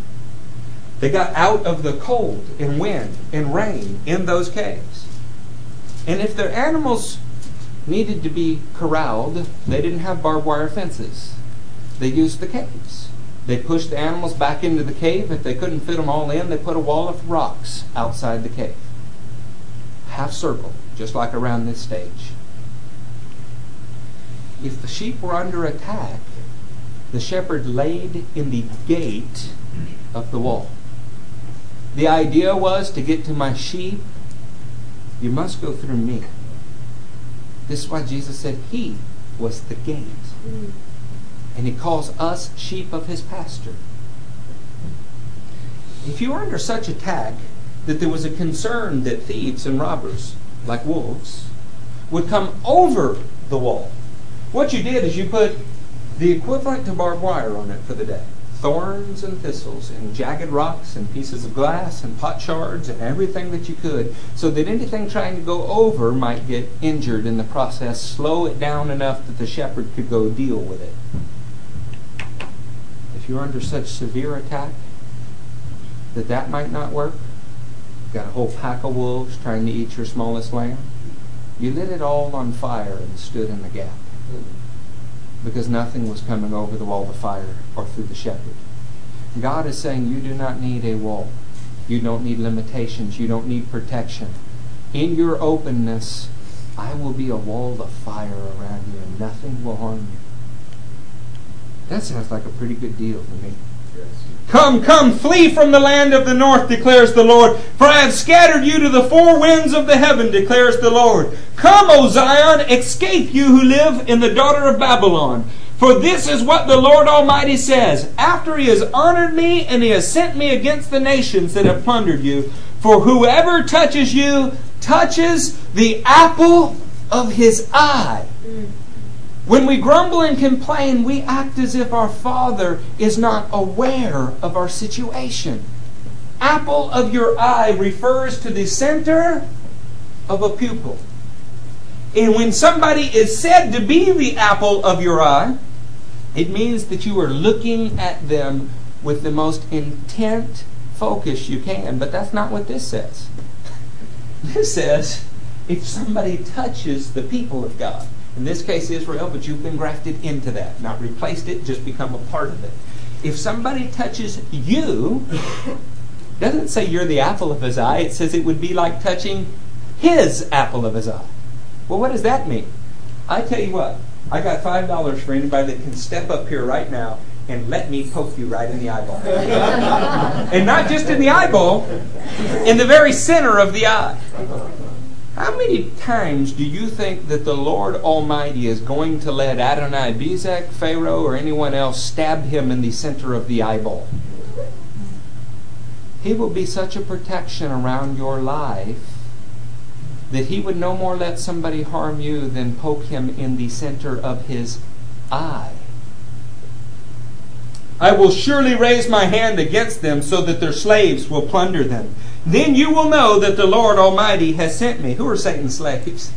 They got out of the cold and wind and rain in those caves. And if their animals needed to be corralled, they didn't have barbed wire fences. They used the caves. They pushed the animals back into the cave. If they couldn't fit them all in, they put a wall of rocks outside the cave half circle, just like around this stage. If the sheep were under attack, the shepherd laid in the gate of the wall. The idea was to get to my sheep, you must go through me. This is why Jesus said he was the gate. And he calls us sheep of his pasture. If you are under such attack, that there was a concern that thieves and robbers, like wolves, would come over the wall. What you did is you put the equivalent to barbed wire on it for the day thorns and thistles and jagged rocks and pieces of glass and pot shards and everything that you could so that anything trying to go over might get injured in the process slow it down enough that the shepherd could go deal with it if you're under such severe attack that that might not work got a whole pack of wolves trying to eat your smallest lamb. You lit it all on fire and stood in the gap because nothing was coming over the wall of fire or through the shepherd. God is saying you do not need a wall. You don't need limitations. You don't need protection. In your openness, I will be a wall of fire around you and nothing will harm you. That sounds like a pretty good deal to me. Come, come, flee from the land of the north, declares the Lord. For I have scattered you to the four winds of the heaven, declares the Lord. Come, O Zion, escape you who live in the daughter of Babylon. For this is what the Lord Almighty says After he has honored me and he has sent me against the nations that have plundered you, for whoever touches you touches the apple of his eye. When we grumble and complain, we act as if our Father is not aware of our situation. Apple of your eye refers to the center of a pupil. And when somebody is said to be the apple of your eye, it means that you are looking at them with the most intent focus you can. But that's not what this says. This says if somebody touches the people of God, in this case Israel, but you've been grafted into that, not replaced it, just become a part of it. If somebody touches you, doesn't say you're the apple of his eye, it says it would be like touching his apple of his eye. Well, what does that mean? I tell you what, I got five dollars for anybody that can step up here right now and let me poke you right in the eyeball. and not just in the eyeball, in the very center of the eye. How many times do you think that the Lord Almighty is going to let Adoni-Bezek, Pharaoh, or anyone else stab him in the center of the eyeball? He will be such a protection around your life that he would no more let somebody harm you than poke him in the center of his eye. I will surely raise my hand against them so that their slaves will plunder them. Then you will know that the Lord Almighty has sent me. Who are Satan's slaves?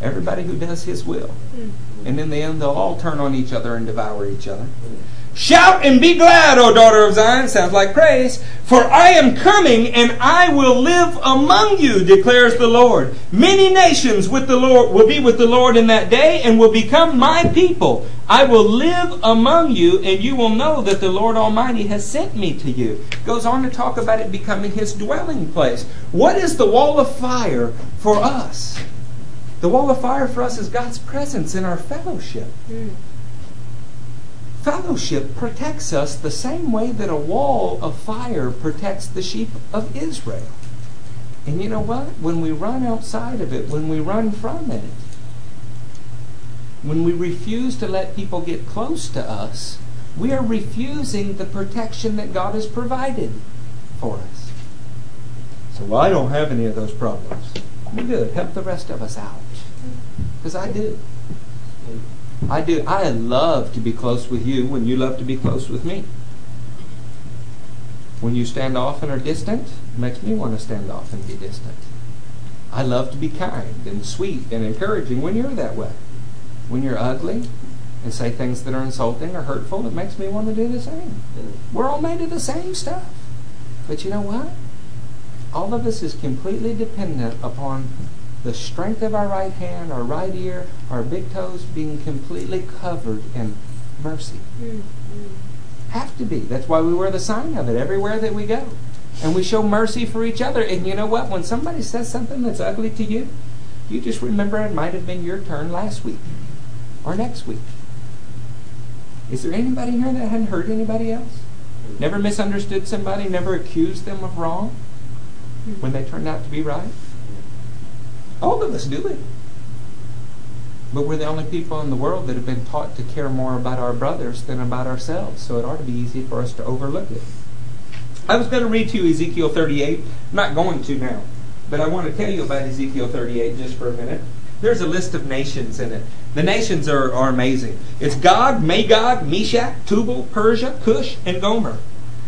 Everybody who does his will. Mm-hmm. And in the end, they'll all turn on each other and devour each other. Mm-hmm. Shout and be glad, O daughter of Zion. Sounds like praise. For I am coming and I will live among you, declares the Lord. Many nations with the Lord will be with the Lord in that day and will become my people. I will live among you and you will know that the Lord Almighty has sent me to you. Goes on to talk about it becoming his dwelling place. What is the wall of fire for us? The wall of fire for us is God's presence in our fellowship. Mm. Fellowship protects us the same way that a wall of fire protects the sheep of Israel. And you know what? When we run outside of it, when we run from it, when we refuse to let people get close to us, we are refusing the protection that God has provided for us. So, well, I don't have any of those problems. Well, good. Help the rest of us out. Because I do. I do. I love to be close with you when you love to be close with me. When you stand off and are distant, it makes me want to stand off and be distant. I love to be kind and sweet and encouraging when you're that way. When you're ugly and say things that are insulting or hurtful, it makes me want to do the same. We're all made of the same stuff. But you know what? All of us is completely dependent upon the strength of our right hand, our right ear, our big toes being completely covered in mercy. Mm. Have to be. That's why we wear the sign of it everywhere that we go. And we show mercy for each other. And you know what? When somebody says something that's ugly to you, you just remember it might have been your turn last week or next week. Is there anybody here that hadn't hurt anybody else? Never misunderstood somebody, never accused them of wrong when they turned out to be right? All of us do it. But we're the only people in the world that have been taught to care more about our brothers than about ourselves, so it ought to be easy for us to overlook it. I was going to read to you Ezekiel 38. I'm not going to now, but I want to tell you about Ezekiel 38 just for a minute. There's a list of nations in it. The nations are, are amazing. It's Gog, Magog, Meshach, Tubal, Persia, Cush, and Gomer.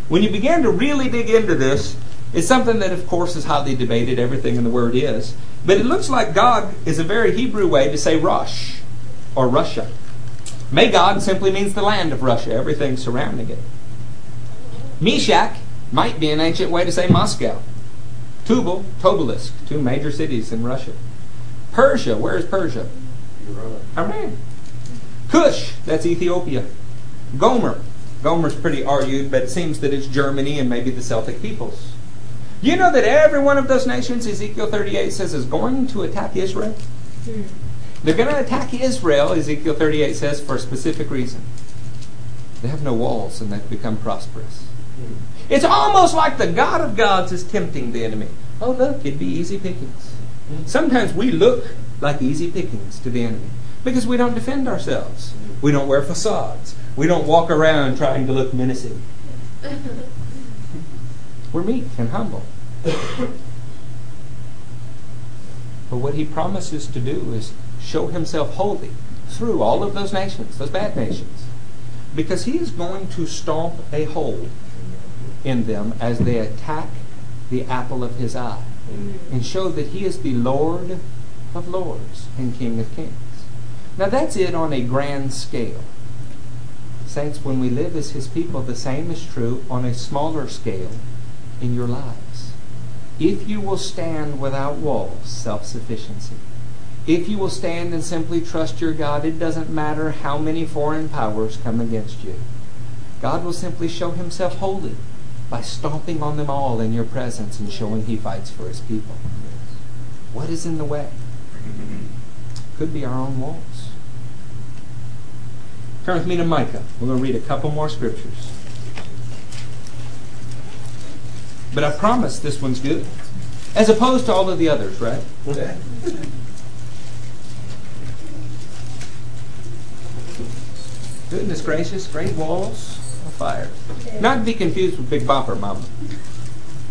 When you begin to really dig into this, it's something that, of course, is highly debated. Everything in the Word is. But it looks like Gog is a very Hebrew way to say Rosh or Russia. Magog simply means the land of Russia, everything surrounding it. Meshach might be an ancient way to say Moscow. Tubal, Tobolsk, two major cities in Russia. Persia, where is Persia? Iran. Cush, that's Ethiopia. Gomer, Gomer's pretty argued, but it seems that it's Germany and maybe the Celtic peoples. You know that every one of those nations, Ezekiel 38 says, is going to attack Israel? Mm. They're going to attack Israel, Ezekiel 38 says, for a specific reason. They have no walls and they've become prosperous. Hmm. It's almost like the God of gods is tempting the enemy. Oh, look, it'd be easy pickings. Hmm. Sometimes we look like easy pickings to the enemy because we don't defend ourselves. Hmm. We don't wear facades. We don't walk around trying to look menacing. We're meek and humble. But what he promises to do is show himself holy through all of those nations, those bad nations. Because he is going to stomp a hole in them as they attack the apple of his eye and show that he is the Lord of lords and King of kings. Now that's it on a grand scale. Saints, when we live as his people, the same is true on a smaller scale in your lives. If you will stand without walls, self sufficiency. If you will stand and simply trust your God, it doesn't matter how many foreign powers come against you. God will simply show himself holy by stomping on them all in your presence and showing he fights for his people. What is in the way? Could be our own walls. Turn with me to Micah. We're going to read a couple more scriptures. But I promise this one's good. as opposed to all of the others, right? Goodness gracious, great walls of fire. Not to be confused with Big Bopper, Mama.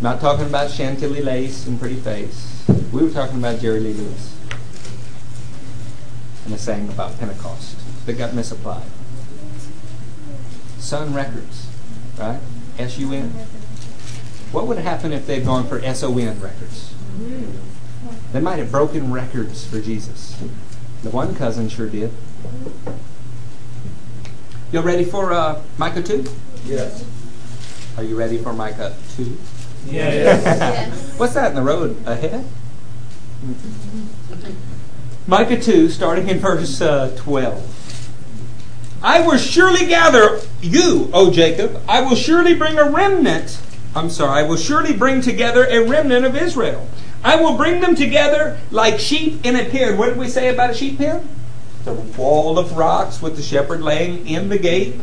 Not talking about Chantilly lace and pretty face. We were talking about Jerry Lee Lewis. And a saying about Pentecost that got misapplied. Sun Records, right? S U N. What would happen if they'd gone for S O N Records? They might have broken records for Jesus. The one cousin sure did. You ready for uh, Micah 2? Yes. Are you ready for Micah 2? Yes. Yes. What's that in the road ahead? Micah 2, starting in verse uh, 12. I will surely gather you, O Jacob. I will surely bring a remnant. I'm sorry, I will surely bring together a remnant of Israel. I will bring them together like sheep in a pen. What did we say about a sheep pen? The wall of rocks with the shepherd laying in the gate.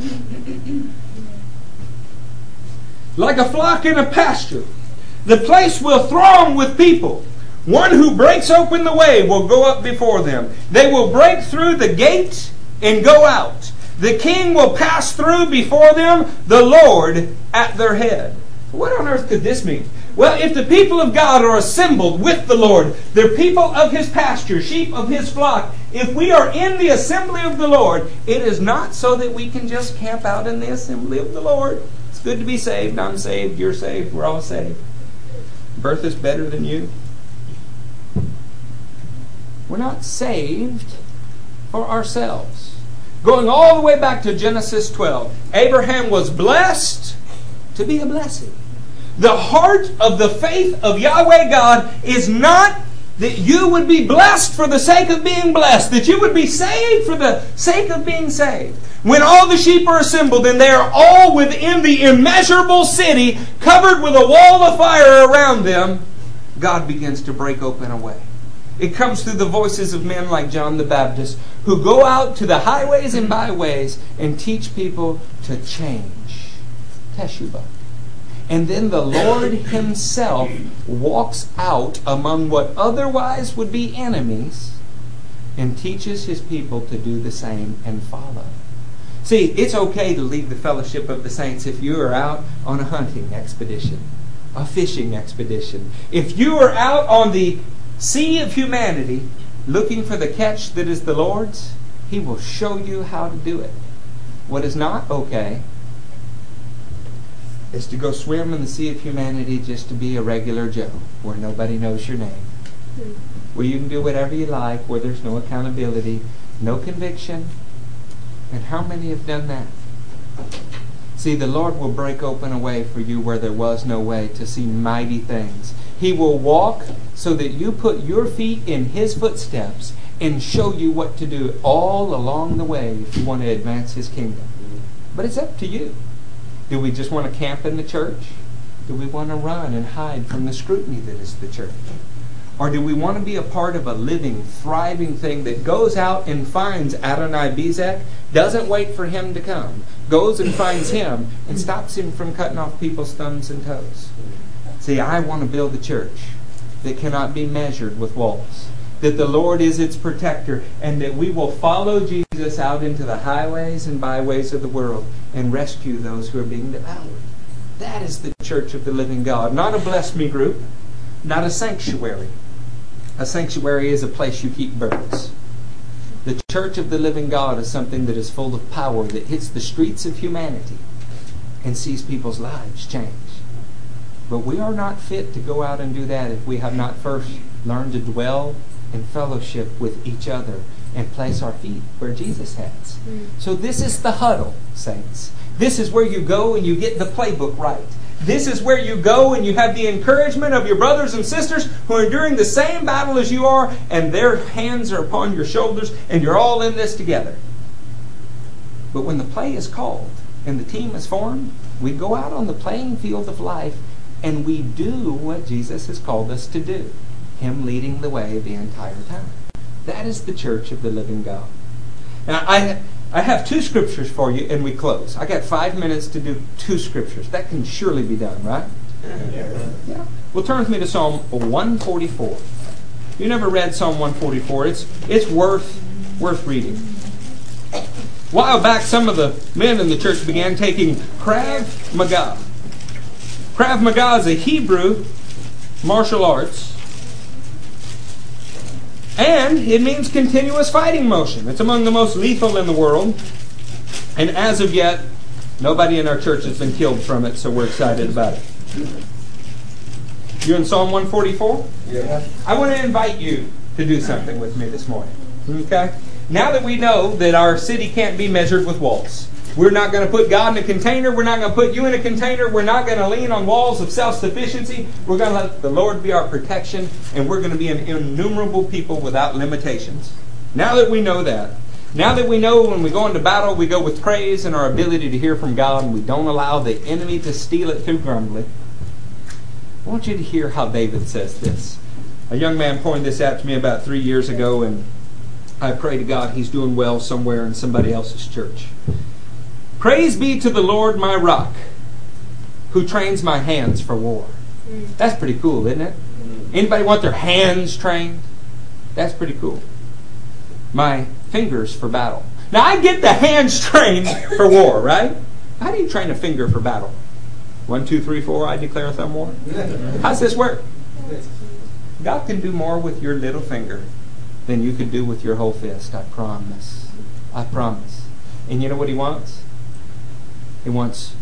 Like a flock in a pasture. The place will throng with people. One who breaks open the way will go up before them. They will break through the gate and go out. The king will pass through before them, the Lord at their head. What on earth could this mean? Well, if the people of God are assembled with the Lord, they're people of his pasture, sheep of his flock. If we are in the assembly of the Lord, it is not so that we can just camp out in the assembly of the Lord. It's good to be saved. I'm saved. You're saved. We're all saved. Bertha's better than you. We're not saved for ourselves. Going all the way back to Genesis 12, Abraham was blessed to be a blessing. The heart of the faith of Yahweh God is not that you would be blessed for the sake of being blessed, that you would be saved for the sake of being saved. When all the sheep are assembled and they are all within the immeasurable city, covered with a wall of fire around them, God begins to break open a way. It comes through the voices of men like John the Baptist who go out to the highways and byways and teach people to change. Teshuvah. And then the Lord Himself walks out among what otherwise would be enemies and teaches His people to do the same and follow. See, it's okay to leave the fellowship of the saints if you are out on a hunting expedition, a fishing expedition. If you are out on the sea of humanity looking for the catch that is the Lord's, He will show you how to do it. What is not okay is to go swim in the sea of humanity just to be a regular Joe, where nobody knows your name, hmm. where you can do whatever you like, where there's no accountability, no conviction. And how many have done that? See, the Lord will break open a way for you where there was no way to see mighty things. He will walk so that you put your feet in His footsteps and show you what to do all along the way if you want to advance His kingdom. But it's up to you. Do we just want to camp in the church? Do we want to run and hide from the scrutiny that is the church? Or do we want to be a part of a living, thriving thing that goes out and finds Adoni-Bezek, doesn't wait for him to come, goes and finds him, and stops him from cutting off people's thumbs and toes? See, I want to build a church that cannot be measured with walls. That the Lord is its protector, and that we will follow Jesus out into the highways and byways of the world and rescue those who are being devoured. That is the church of the living God. Not a bless me group, not a sanctuary. A sanctuary is a place you keep birds. The church of the living God is something that is full of power that hits the streets of humanity and sees people's lives change. But we are not fit to go out and do that if we have not first learned to dwell in fellowship with each other and place our feet where Jesus has. Hmm. So this is the huddle, saints. This is where you go and you get the playbook right. This is where you go and you have the encouragement of your brothers and sisters who are enduring the same battle as you are, and their hands are upon your shoulders, and you're all in this together. But when the play is called and the team is formed, we go out on the playing field of life and we do what Jesus has called us to do. Him leading the way the entire time. That is the church of the living God. Now, I, I have two scriptures for you, and we close. I got five minutes to do two scriptures. That can surely be done, right? Yeah. Well, turn with me to Psalm 144. You never read Psalm 144. It's, it's worth, worth reading. A while back, some of the men in the church began taking Krav Maga. Krav Maga is a Hebrew martial arts, and it means continuous fighting motion. It's among the most lethal in the world, and as of yet, nobody in our church has been killed from it, so we're excited about it. You in Psalm 144? Yeah. I want to invite you to do something with me this morning. Okay? Now that we know that our city can't be measured with walls, we're not going to put God in a container. We're not going to put you in a container. We're not going to lean on walls of self sufficiency. We're going to let the Lord be our protection, and we're going to be an innumerable people without limitations. Now that we know that, now that we know when we go into battle, we go with praise and our ability to hear from God, and we don't allow the enemy to steal it through grumbling. I want you to hear how David says this. A young man pointed this out to me about three years ago, and I pray to God he's doing well somewhere in somebody else's church. Praise be to the Lord my rock, who trains my hands for war. Hmm. That's pretty cool, isn't it? Hmm. Anybody want their hands trained? That's pretty cool. My fingers for battle. Now I get the hands trained for war, right? How do you train a finger for battle? One, two, three, four, I declare a thumb war. How's this work? God can do more with your little finger than you could do with your whole fist. I promise. I promise. And you know what He wants? He wants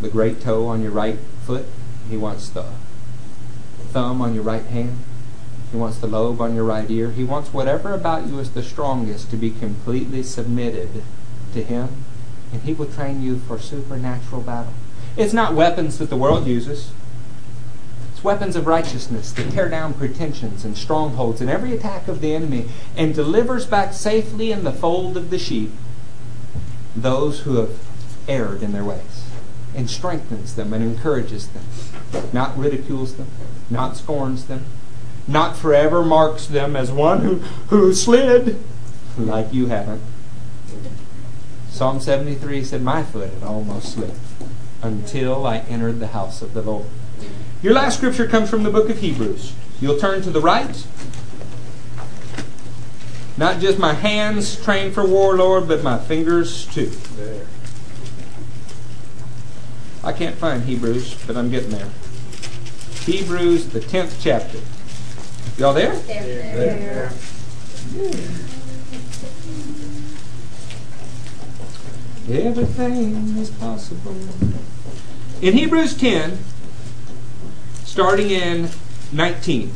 the great toe on your right foot. He wants the thumb on your right hand. He wants the lobe on your right ear. He wants whatever about you is the strongest to be completely submitted to Him. And He will train you for supernatural battle. It's not weapons that the world uses. It's weapons of righteousness that tear down pretensions and strongholds and every attack of the enemy and delivers back safely in the fold of the sheep those who have erred in their ways and strengthens them and encourages them, not ridicules them, not scorns them, not forever marks them as one who, who slid like you haven't. Psalm 73 said, My foot had almost slipped until I entered the house of the Lord. Your last scripture comes from the book of Hebrews. You'll turn to the right. Not just my hands trained for war, Lord, but my fingers too. There. I can't find Hebrews, but I'm getting there. Hebrews, the 10th chapter. Y'all there? There. Everything is possible. In Hebrews 10, starting in 19.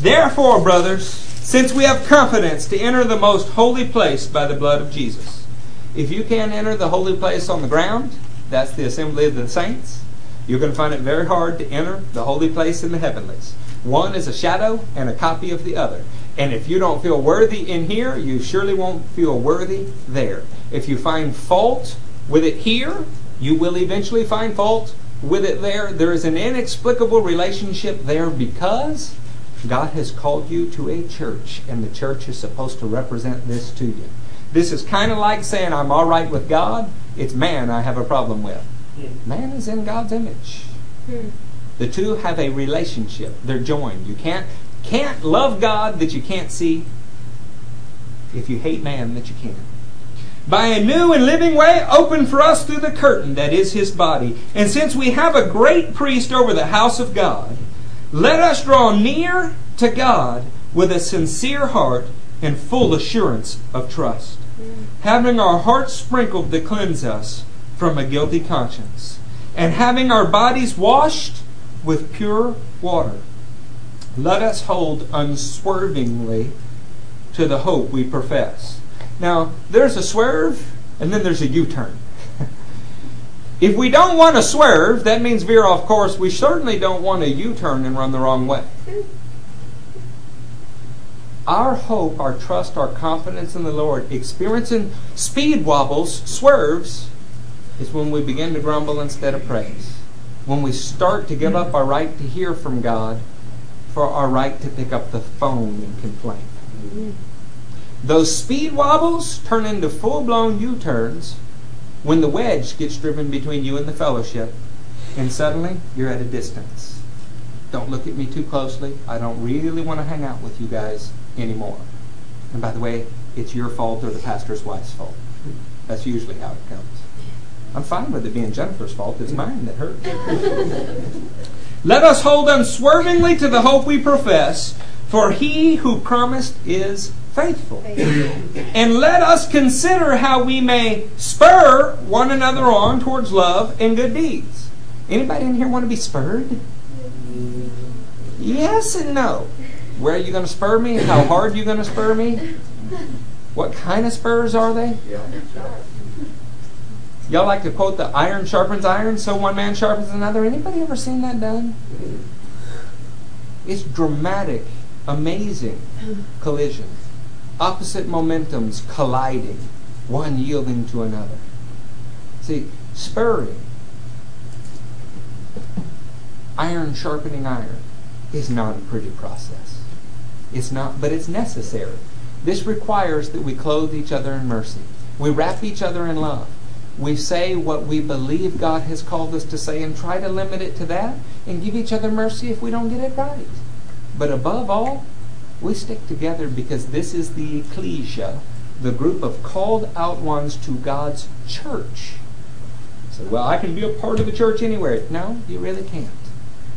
Therefore, brothers, since we have confidence to enter the most holy place by the blood of Jesus. If you can't enter the holy place on the ground, that's the assembly of the saints, you're going to find it very hard to enter the holy place in the heavenlies. One is a shadow and a copy of the other. And if you don't feel worthy in here, you surely won't feel worthy there. If you find fault with it here, you will eventually find fault with it there. There is an inexplicable relationship there because God has called you to a church, and the church is supposed to represent this to you. This is kind of like saying, I'm all right with God. It's man I have a problem with. Man is in God's image. Hmm. The two have a relationship. They're joined. You can't can't love God that you can't see. If you hate man that you can. By a new and living way open for us through the curtain that is his body. And since we have a great priest over the house of God, let us draw near to God with a sincere heart and full assurance of trust, having our hearts sprinkled to cleanse us from a guilty conscience, and having our bodies washed with pure water. Let us hold unswervingly to the hope we profess. Now, there's a swerve, and then there's a U turn. if we don't want to swerve, that means veer off course. We certainly don't want a U turn and run the wrong way. Our hope, our trust, our confidence in the Lord, experiencing speed wobbles, swerves, is when we begin to grumble instead of praise. When we start to give up our right to hear from God for our right to pick up the phone and complain. Those speed wobbles turn into full blown U turns when the wedge gets driven between you and the fellowship, and suddenly you're at a distance. don't look at me too closely. I don't really want to hang out with you guys anymore. And by the way, it's your fault or the pastor's wife's fault. That's usually how it comes. I'm fine with it being Jennifer's fault. It's mine that hurt. Let us hold unswervingly to the hope we profess, for he who promised is faithful. And let us consider how we may spur one another on towards love and good deeds. Anybody in here want to be spurred? Yes and no. Where are you going to spur me? How hard are you going to spur me? What kind of spurs are they? Y'all like to quote the iron sharpens iron, so one man sharpens another. Anybody ever seen that done? It's dramatic, amazing collision. Opposite momentums colliding, one yielding to another. See, spurring, iron sharpening iron, is not a pretty process. It's not, but it's necessary. This requires that we clothe each other in mercy. We wrap each other in love. We say what we believe God has called us to say and try to limit it to that and give each other mercy if we don't get it right. But above all, we stick together because this is the ecclesia, the group of called out ones to God's church. So, well, I can be a part of the church anywhere. No, you really can't.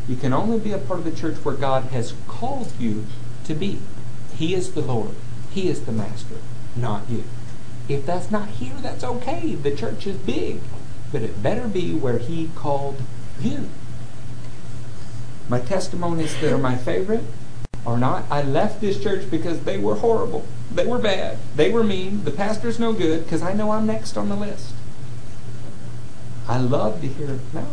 You can only be a part of the church where God has called you to be. He is the Lord. He is the master, not you. If that's not here, that's okay. The church is big. But it better be where He called you. My testimonies that are my favorite are not, I left this church because they were horrible. They were bad. They were mean. The pastor's no good because I know I'm next on the list. I love to hear, no.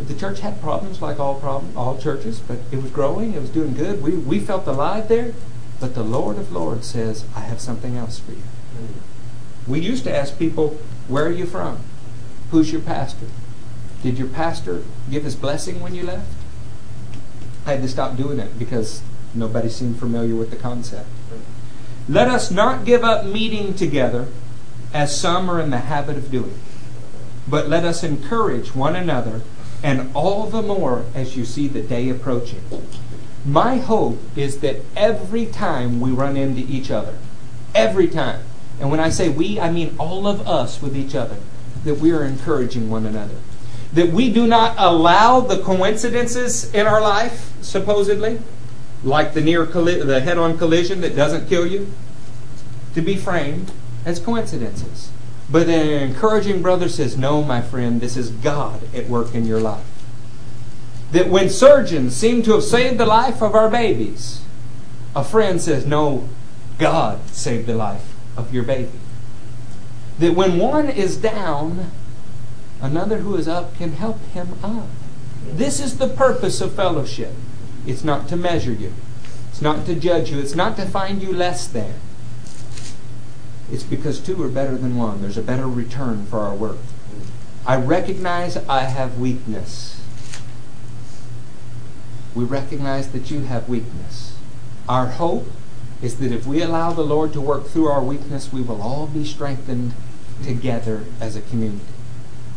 The church had problems like all problem, all churches, but it was growing. It was doing good. We, we felt alive there. But the Lord of Lords says, I have something else for you. We used to ask people, Where are you from? Who's your pastor? Did your pastor give his blessing when you left? I had to stop doing it because nobody seemed familiar with the concept. Let us not give up meeting together as some are in the habit of doing, but let us encourage one another, and all the more as you see the day approaching. My hope is that every time we run into each other, every time, and when I say we, I mean all of us with each other, that we are encouraging one another. That we do not allow the coincidences in our life, supposedly, like the near colli- the head-on collision that doesn't kill you, to be framed as coincidences. But an encouraging brother says, No, my friend, this is God at work in your life. That when surgeons seem to have saved the life of our babies, a friend says, No, God saved the life of your baby. That when one is down, another who is up can help him up. This is the purpose of fellowship. It's not to measure you, it's not to judge you, it's not to find you less than. It's because two are better than one. There's a better return for our work. I recognize I have weakness. We recognize that you have weakness. Our hope is that if we allow the Lord to work through our weakness, we will all be strengthened together as a community.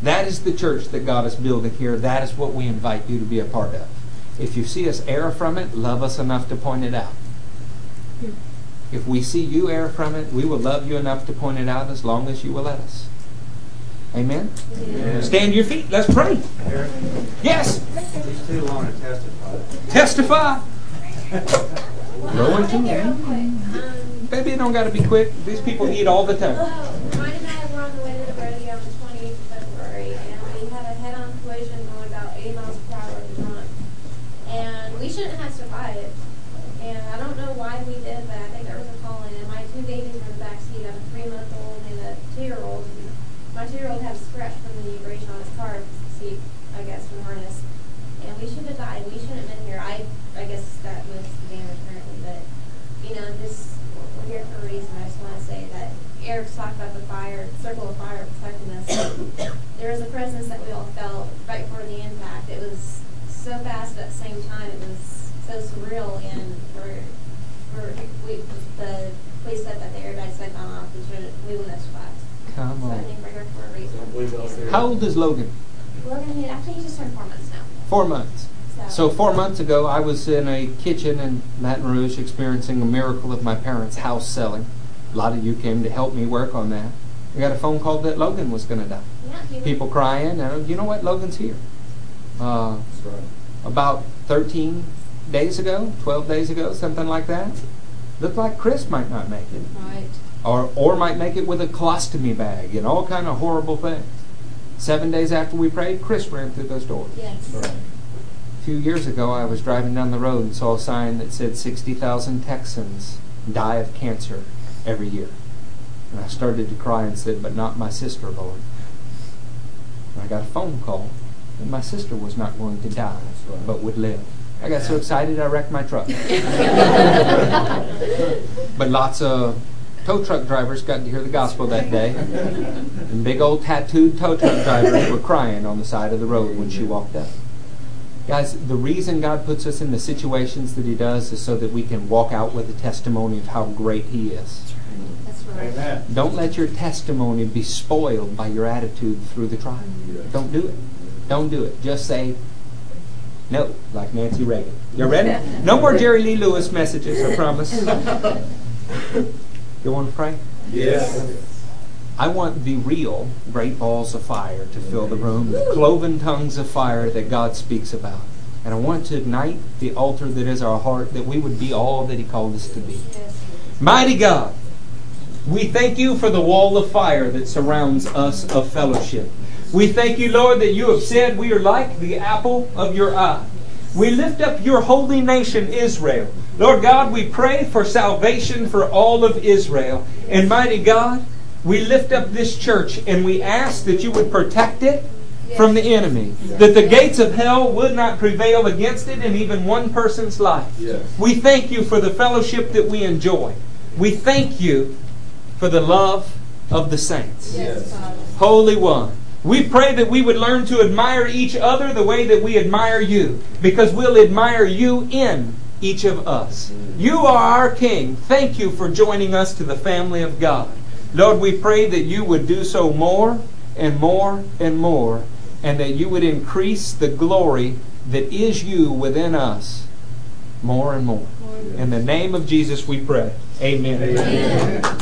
That is the church that God is building here. That is what we invite you to be a part of. If you see us err from it, love us enough to point it out. If we see you err from it, we will love you enough to point it out as long as you will let us. Amen? Amen. Stand to your feet. Let's pray. Eric, Yes. these two want to testify. Testify. Going to Here, real quick. Um, Baby, it don't got to be quick. These people eat all the time. hello. Mine and I were on the way to the rodeo on the 28th of February, and we had a head-on collision going about 80 miles per hour at the front. And we shouldn't have survived. And I don't know why we did, but I think there was a call in. And my two babies were in the back seat. I'm a three-month-old and a two-year-old. My two-year-old had a scratch from the vibration on his car seat, I guess, from harness. And we should have died. We shouldn't have been here. I, I guess that was the damage apparently, but you know, this we're here for a reason. I just want to say that Eric's talked about the fire, circle of fire protecting us. there was a presence that we all felt right before the impact. It was so fast at the same time. It was so surreal, and we're, we're we the police said that the airbags had gone off. We should we wouldn't have survived. Come So I on. think we're here for a Don't believe reason. those. How old is Logan? Logan, he actually he just turned four months now. Four months. So. So four months ago, I was in a kitchen in Baton Rouge experiencing a miracle of my parents' house selling. A lot of you came to help me work on that. I got a phone call that Logan was going to die. yeah, he was- People crying, and you know what? Logan's here. Uh, That's right. about 13 days ago, 12 days ago, something like that. Looked like Chris might not make it, Right. or or might make it with a colostomy bag and all kind of horrible things. Seven days after we prayed, Chris ran through those doors. Yes. Right. A few years ago, I was driving down the road and saw a sign that said 60,000 Texans die of cancer every year. And I started to cry and said, But not my sister, Lord. And I got a phone call that my sister was not going to die, right. but would live. I got so excited I wrecked my truck. but lots of tow truck drivers got to hear the gospel that day. And big old tattooed tow truck drivers were crying on the side of the road when she walked up. Guys, the reason God puts us in the situations that He does is so that we can walk out with a testimony of how great He is. That's right. Amen. Don't let your testimony be spoiled by your attitude through the trial. Don't do it. Don't do it. Just say no, like Nancy Reagan. You ready? No more Jerry Lee Lewis messages, I promise. You want to pray? Yes. I want the real great balls of fire to fill the room, the cloven tongues of fire that God speaks about. And I want to ignite the altar that is our heart, that we would be all that He called us to be. Mighty God, we thank you for the wall of fire that surrounds us of fellowship. We thank you, Lord, that you have said we are like the apple of your eye. We lift up your holy nation, Israel. Lord God, we pray for salvation for all of Israel. And mighty God, we lift up this church and we ask that you would protect it from the enemy, that the gates of hell would not prevail against it in even one person's life. Yes. We thank you for the fellowship that we enjoy. We thank you for the love of the saints. Yes, Holy One. We pray that we would learn to admire each other the way that we admire you, because we'll admire you in each of us. You are our King. Thank you for joining us to the family of God. Lord, we pray that you would do so more and more and more, and that you would increase the glory that is you within us more and more. In the name of Jesus we pray. Amen. Amen.